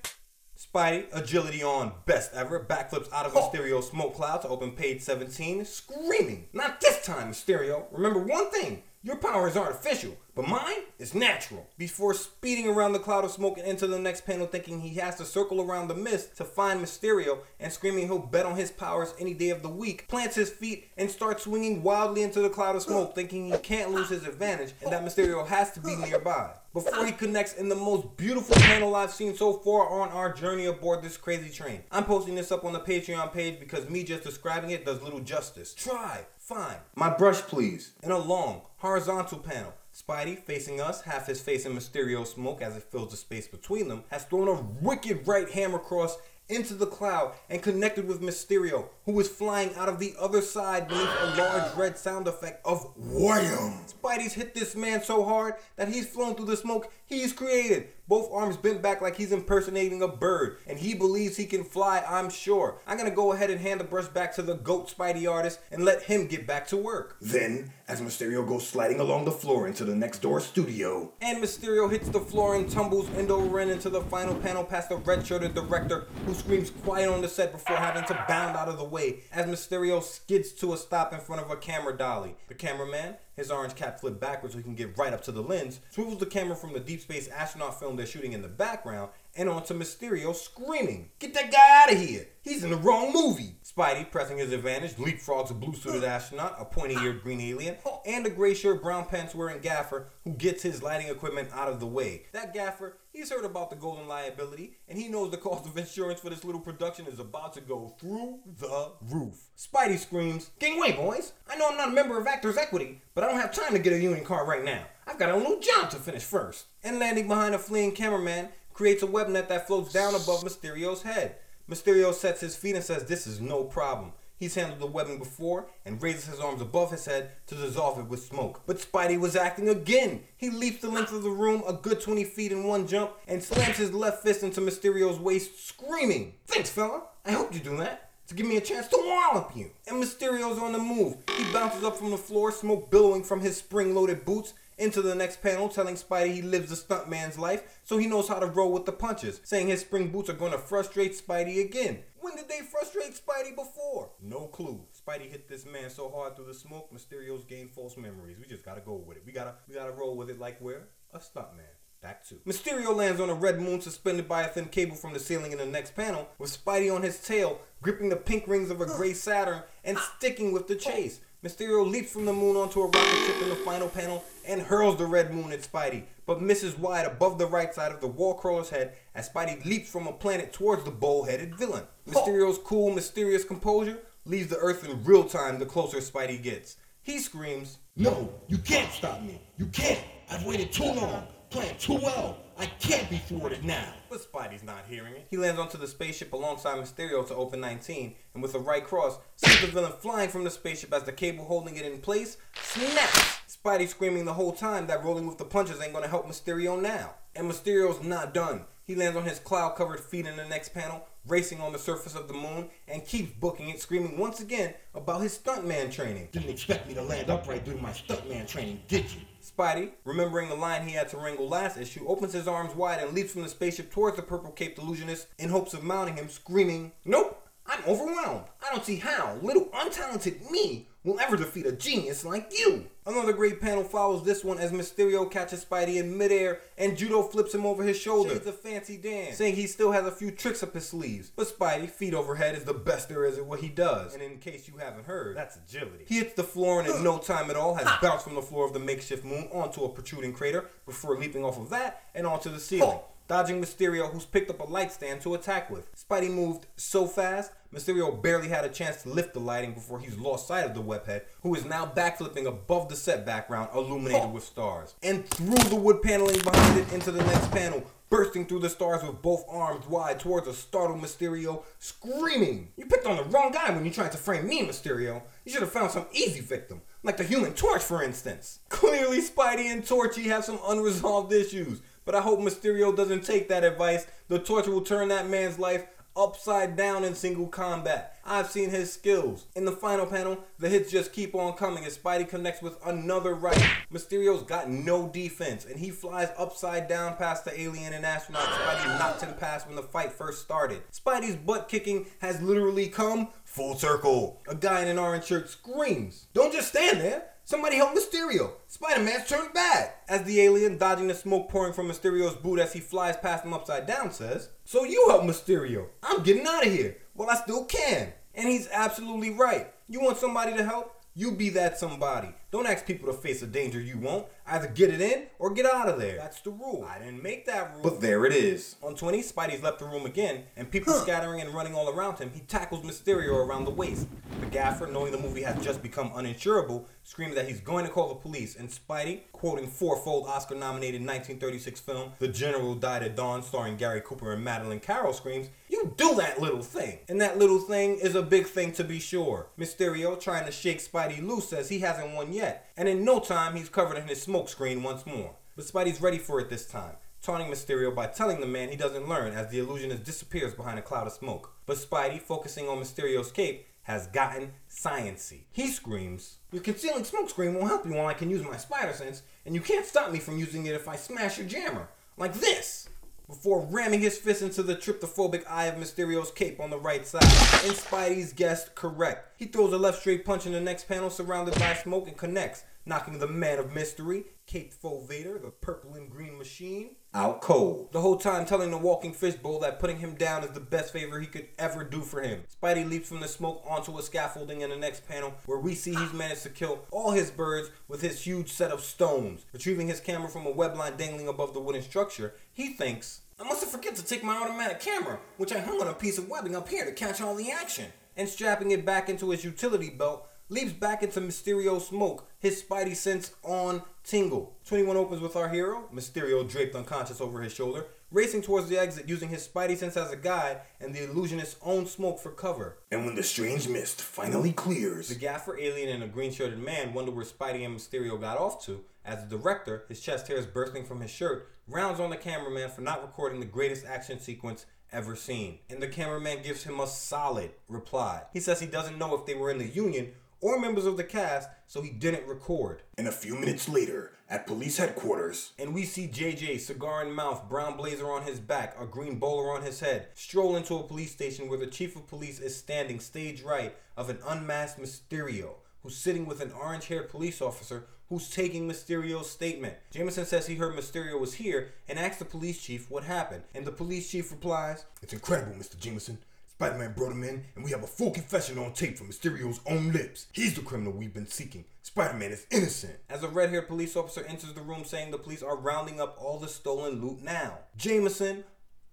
S1: Spidey, agility on best ever, backflips out of Mysterio smoke cloud to open page 17, screaming. Not this time, Mysterio. Remember one thing your power is artificial, but mine is natural. Before speeding around the cloud of smoke and into the next panel, thinking he has to circle around the mist to find Mysterio and screaming he'll bet on his powers any day of the week, plants his feet and starts swinging wildly into the cloud of smoke, thinking he can't lose his advantage and that Mysterio has to be nearby. Before he connects in the most beautiful panel I've seen so far on our journey aboard this crazy train. I'm posting this up on the Patreon page because me just describing it does little justice. Try, fine. My brush, please. In a long, horizontal panel. Spidey, facing us, half his face in Mysterio smoke as it fills the space between them, has thrown a wicked right hammer cross into the cloud and connected with Mysterio, who is flying out of the other side beneath a large red sound effect of wham. Spidey's hit this man so hard that he's flown through the smoke he's created. Both arms bent back like he's impersonating a bird, and he believes he can fly, I'm sure. I'm gonna go ahead and hand the brush back to the GOAT Spidey artist and let him get back to work.
S4: Then, as Mysterio goes sliding along the floor into the next door studio,
S1: And Mysterio hits the floor and tumbles end over end into the final panel past the red shirted director who screams quiet on the set before having to bound out of the way as Mysterio skids to a stop in front of a camera dolly. The cameraman, his orange cap flipped backwards so he can get right up to the lens, swivels the camera from the deep space astronaut film they're shooting in the background and onto Mysterio screaming, Get that guy out of here! He's in the wrong movie! Spidey, pressing his advantage, leapfrogs a blue suited astronaut, a pointy eared green alien, and a gray shirt, brown pants wearing gaffer who gets his lighting equipment out of the way. That gaffer, he's heard about the golden liability, and he knows the cost of insurance for this little production is about to go through the roof. Spidey screams, Gang way, boys! I know I'm not a member of Actors Equity, but I don't have time to get a union card right now. I've got a little job to finish first. And landing behind a fleeing cameraman, creates a web net that floats down above Mysterio's head. Mysterio sets his feet and says this is no problem. He's handled the webbing before and raises his arms above his head to dissolve it with smoke. But Spidey was acting again. He leaps the length of the room a good 20 feet in one jump and slams his left fist into Mysterio's waist, screaming, Thanks, fella. I hope you do that to give me a chance to wallop you. And Mysterio's on the move. He bounces up from the floor, smoke billowing from his spring loaded boots, into the next panel, telling Spidey he lives the stuntman's life, so he knows how to roll with the punches, saying his spring boots are going to frustrate Spidey again. When did they frustrate Spidey before? No clue. Spidey hit this man so hard through the smoke, Mysterio's gained false memories. We just gotta go with it. We gotta we gotta roll with it like we're a stuntman. Back to Mysterio lands on a red moon suspended by a thin cable from the ceiling in the next panel, with Spidey on his tail, gripping the pink rings of a gray Saturn and sticking with the chase. Mysterio leaps from the moon onto a rocket ship in the final panel and hurls the red moon at Spidey, but misses wide above the right side of the wallcrawler's head as Spidey leaps from a planet towards the bull-headed villain. Oh. Mysterio's cool, mysterious composure leaves the Earth in real time the closer Spidey gets. He screams,
S4: No, you can't stop me. You can't. I've waited too long. Too well. I can't be thwarted now.
S1: But Spidey's not hearing it. He lands onto the spaceship alongside Mysterio to open 19, and with a right cross, sees the villain flying from the spaceship as the cable holding it in place snaps. Spidey screaming the whole time that rolling with the punches ain't gonna help Mysterio now. And Mysterio's not done. He lands on his cloud covered feet in the next panel, racing on the surface of the moon, and keeps booking it, screaming once again about his stuntman training.
S4: Didn't expect me to land upright during my stuntman training, did you?
S1: Spidey, remembering the line he had to wrangle last issue, opens his arms wide and leaps from the spaceship towards the purple caped illusionist in hopes of mounting him, screaming, Nope! I'm overwhelmed. I don't see how little untalented me will ever defeat a genius like you. Another great panel follows this one as Mysterio catches Spidey in midair and Judo flips him over his shoulder. It's a fancy dance, saying he still has a few tricks up his sleeves. But Spidey, feet overhead, is the best there is at what he does. And in case you haven't heard, that's agility. He hits the floor and in no time at all has bounced from the floor of the makeshift moon onto a protruding crater before leaping off of that and onto the ceiling dodging Mysterio, who's picked up a light stand to attack with. Spidey moved so fast, Mysterio barely had a chance to lift the lighting before he's lost sight of the webhead, who is now backflipping above the set background, illuminated oh. with stars. And through the wood paneling behind it into the next panel, bursting through the stars with both arms wide towards a startled Mysterio, screaming, You picked on the wrong guy when you tried to frame me, Mysterio. You should have found some easy victim, like the Human Torch, for instance. <laughs> Clearly, Spidey and Torchy have some unresolved issues. But I hope Mysterio doesn't take that advice. The torch will turn that man's life upside down in single combat. I've seen his skills. In the final panel, the hits just keep on coming as Spidey connects with another right. Mysterio's got no defense, and he flies upside down past the alien and astronaut Spidey knocked him past when the fight first started. Spidey's butt kicking has literally come full circle. A guy in an orange shirt screams, Don't just stand there! Somebody help Mysterio! Spider-Man's turned bad! As the alien, dodging the smoke pouring from Mysterio's boot as he flies past him upside down, says, So you help Mysterio! I'm getting out of here! Well, I still can! And he's absolutely right. You want somebody to help? You be that somebody. Don't ask people to face a danger you won't. Either get it in or get out of there. That's the rule. I didn't make that rule.
S2: But there it is.
S1: On 20, Spidey's left the room again, and people scattering and running all around him, he tackles Mysterio around the waist. The gaffer, knowing the movie has just become uninsurable, screams that he's going to call the police, and Spidey, quoting fourfold Oscar nominated 1936 film The General Died at Dawn, starring Gary Cooper and Madeleine Carroll, screams, You do that little thing! And that little thing is a big thing to be sure. Mysterio, trying to shake Spidey loose, says he hasn't won yet, and in no time he's covered in his smokescreen once more. But Spidey's ready for it this time taunting Mysterio by telling the man he doesn't learn as the illusionist disappears behind a cloud of smoke. But Spidey, focusing on Mysterio's cape, has gotten sciency. He screams, Your concealing smokescreen won't help you while I can use my spider sense, and you can't stop me from using it if I smash your jammer. Like this! Before ramming his fist into the trypophobic eye of Mysterio's cape on the right side. And Spidey's guessed correct. He throws a left straight punch in the next panel surrounded by smoke and connects, knocking the man of mystery, Caped Faux Vader, the purple and green machine,
S2: Out cold.
S1: the whole time telling the walking fishbowl that putting him down is the best favor he could ever do for him. Spidey leaps from the smoke onto a scaffolding in the next panel where we see he's managed to kill all his birds with his huge set of stones. Retrieving his camera from a web line dangling above the wooden structure, he thinks, I must have forget to take my automatic camera, which I hung on a piece of webbing up here to catch all the action. And strapping it back into his utility belt, leaps back into Mysterio smoke, his spidey sense on tingle. 21 opens with our hero, Mysterio draped unconscious over his shoulder, racing towards the exit using his spidey sense as a guide and the illusionist's own smoke for cover.
S2: And when the strange mist finally clears,
S1: The gaffer, alien, and a green shirted man wonder where Spidey and Mysterio got off to as the director, his chest hairs bursting from his shirt, rounds on the cameraman for not recording the greatest action sequence ever seen. And the cameraman gives him a solid reply. He says he doesn't know if they were in the union or members of the cast, so he didn't record.
S2: and a few minutes later, at police headquarters,
S1: And we see JJ, cigar in mouth, brown blazer on his back, a green bowler on his head, stroll into a police station where the chief of police is standing stage right of an unmasked Mysterio, who's sitting with an orange haired police officer who's taking Mysterio's statement. Jameson says he heard Mysterio was here and asks the police chief what happened. And the police chief replies,
S4: It's incredible, Mr. Jameson. Spider-Man brought him in, and we have a full confession on tape from Mysterio's own lips. He's the criminal we've been seeking. Spider-Man is innocent.
S1: As a red haired police officer enters the room saying the police are rounding up all the stolen loot now. Jameson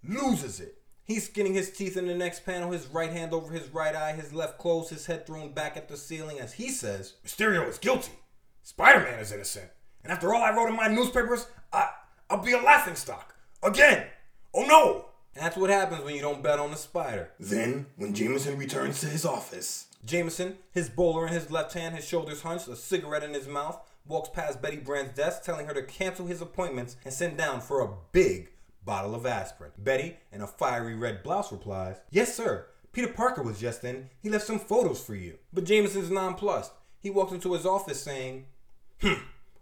S1: loses it. He's skinning his teeth in the next panel, his right hand over his right eye, his left closed, his head thrown back at the ceiling as he says,
S4: Mysterio is guilty. Spider-Man is innocent. And after all I wrote in my newspapers, I, I'll be a laughingstock. Again. Oh no!
S1: That's what happens when you don't bet on the spider.
S2: then when Jameson returns to his office,
S1: Jameson, his bowler in his left hand, his shoulders hunched, a cigarette in his mouth, walks past Betty Brant's desk, telling her to cancel his appointments and send down for a big bottle of aspirin. Betty, in a fiery red blouse, replies, Yes, sir. Peter Parker was just in. He left some photos for you. But Jameson's nonplussed. He walks into his office saying, Hmm,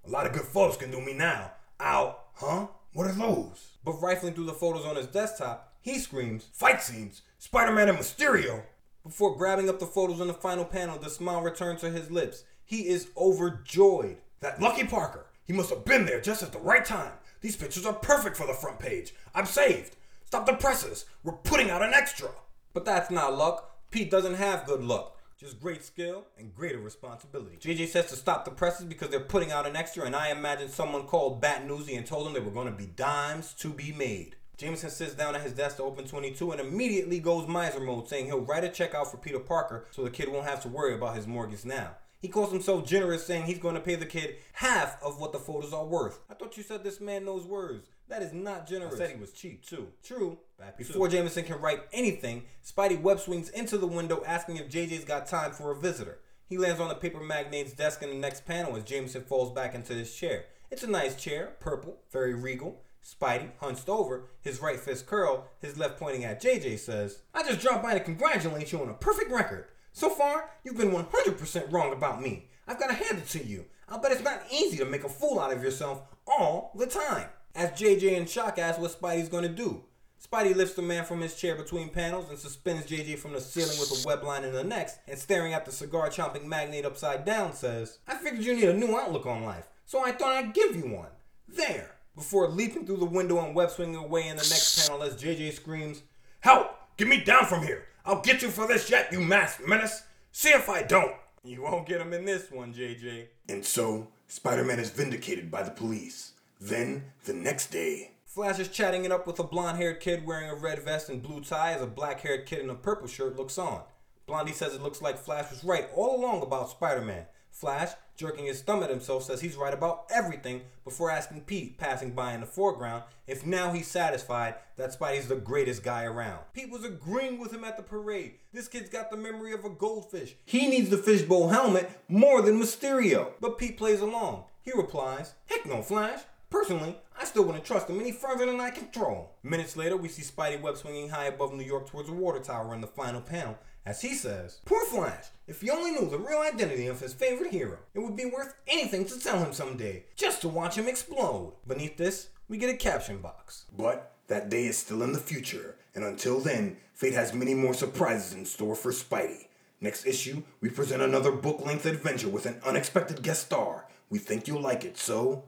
S4: A lot of good photos can do me now. Ow. Huh? What are those?
S1: But rifling through the photos on his desktop, he screams,
S4: Fight scenes. Spider-Man and Mysterio.
S1: Before grabbing up the photos on the final panel, the smile returns to his lips. He is overjoyed.
S4: That lucky Parker. He must have been there just at the right time. These pictures are perfect for the front page. I'm saved. Stop the presses. We're putting out an extra.
S1: But that's not luck. Pete doesn't have good luck. Just great skill and greater responsibility. JJ says to stop the presses because they're putting out an extra, and I imagine someone called Bat Newsy and told him there were going to be dimes to be made. Jameson sits down at his desk to open 22 and immediately goes miser mode, saying he'll write a check out for Peter Parker so the kid won't have to worry about his mortgage now. He calls himself generous, saying he's going to pay the kid half of what the photos are worth. I thought you said this man knows words. That is not generous. I said he was cheap too. True. Before Jameson can write anything, Spidey web swings into the window asking if JJ's got time for a visitor. He lands on the paper magnate's desk in the next panel as Jameson falls back into his chair. It's a nice chair, purple, very regal. Spidey, hunched over, his right fist curled, his left pointing at JJ, says, I just dropped by to congratulate you on a perfect record. So far, you've been 100% wrong about me. I've got to hand it to you. I'll bet it's not easy to make a fool out of yourself all the time. As JJ and shock asks what Spidey's gonna do. Spidey lifts the man from his chair between panels and suspends JJ from the ceiling with a web line in the next, and staring at the cigar chomping magnate upside down says, I figured you need a new outlook on life, so I thought I'd give you one. There! Before leaping through the window and web swinging away in the next panel as JJ screams, Help! Get me down from here! I'll get you for this yet, you masked menace! See if I don't! You won't get him in this one, JJ.
S4: And so, Spider Man is vindicated by the police. Then, the next day,
S1: Flash is chatting it up with a blonde haired kid wearing a red vest and blue tie as a black haired kid in a purple shirt looks on. Blondie says it looks like Flash was right all along about Spider Man. Flash, jerking his thumb at himself, says he's right about everything before asking Pete, passing by in the foreground, if now he's satisfied that Spidey's the greatest guy around. Pete was agreeing with him at the parade. This kid's got the memory of a goldfish. He needs the fishbowl helmet more than Mysterio. But Pete plays along. He replies, Heck no, Flash. Personally, I still wouldn't trust him any further than I control. Minutes later, we see Spidey web swinging high above New York towards a water tower in the final panel, as he says, Poor Flash, if he only knew the real identity of his favorite hero, it would be worth anything to tell him someday, just to watch him explode. Beneath this, we get a caption box.
S4: but that day is still in the future, and until then, fate has many more surprises in store for Spidey. Next issue, we present another book length adventure with an unexpected guest star. We think you'll like it, so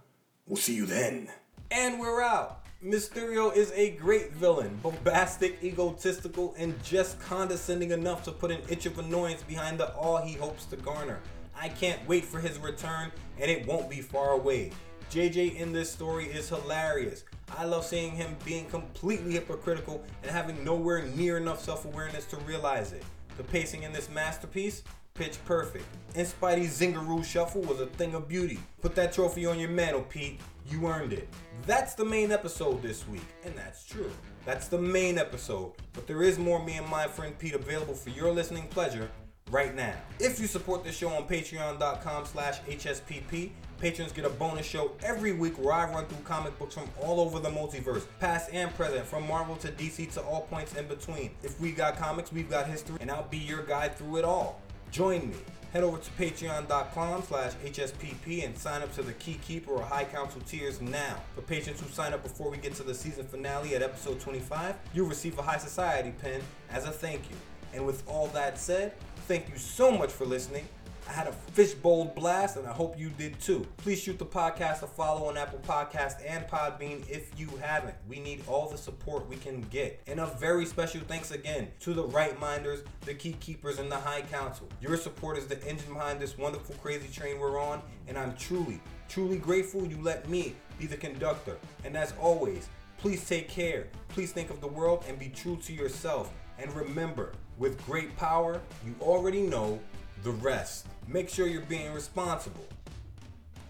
S4: we'll see you then.
S1: And we're out. Mysterio is a great villain, bombastic, egotistical, and just condescending enough to put an itch of annoyance behind the all he hopes to garner. I can't wait for his return, and it won't be far away. JJ in this story is hilarious. I love seeing him being completely hypocritical and having nowhere near enough self awareness to realize it. The pacing in this masterpiece, pitch perfect. And Spidey's Zingaroo Shuffle was a thing of beauty. Put that trophy on your mantle, Pete. You earned it. That's the main episode this week, and that's true. That's the main episode, but there is more me and my friend Pete available for your listening pleasure right now. If you support the show on patreon.com slash HSPP, patrons get a bonus show every week where I run through comic books from all over the multiverse, past and present, from Marvel to DC to all points in between. If we got comics, we've got history, and I'll be your guide through it all. Join me. Head over to patreon.com slash HSPP and sign up to the Key Keeper or High Council tiers now. For patrons who sign up before we get to the season finale at episode 25, you'll receive a High Society pin as a thank you. And with all that said, thank you so much for listening. I had a fishbowl blast, and I hope you did too. Please shoot the podcast a follow on Apple Podcast and Podbean if you haven't. We need all the support we can get. And a very special thanks again to the Right Minders, the Key Keepers, and the High Council. Your support is the engine behind this wonderful, crazy train we're on, and I'm truly, truly grateful you let me be the conductor. And as always, please take care. Please think of the world and be true to yourself. And remember, with great power, you already know the rest. Make sure you're being responsible.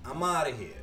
S1: I'm out of here.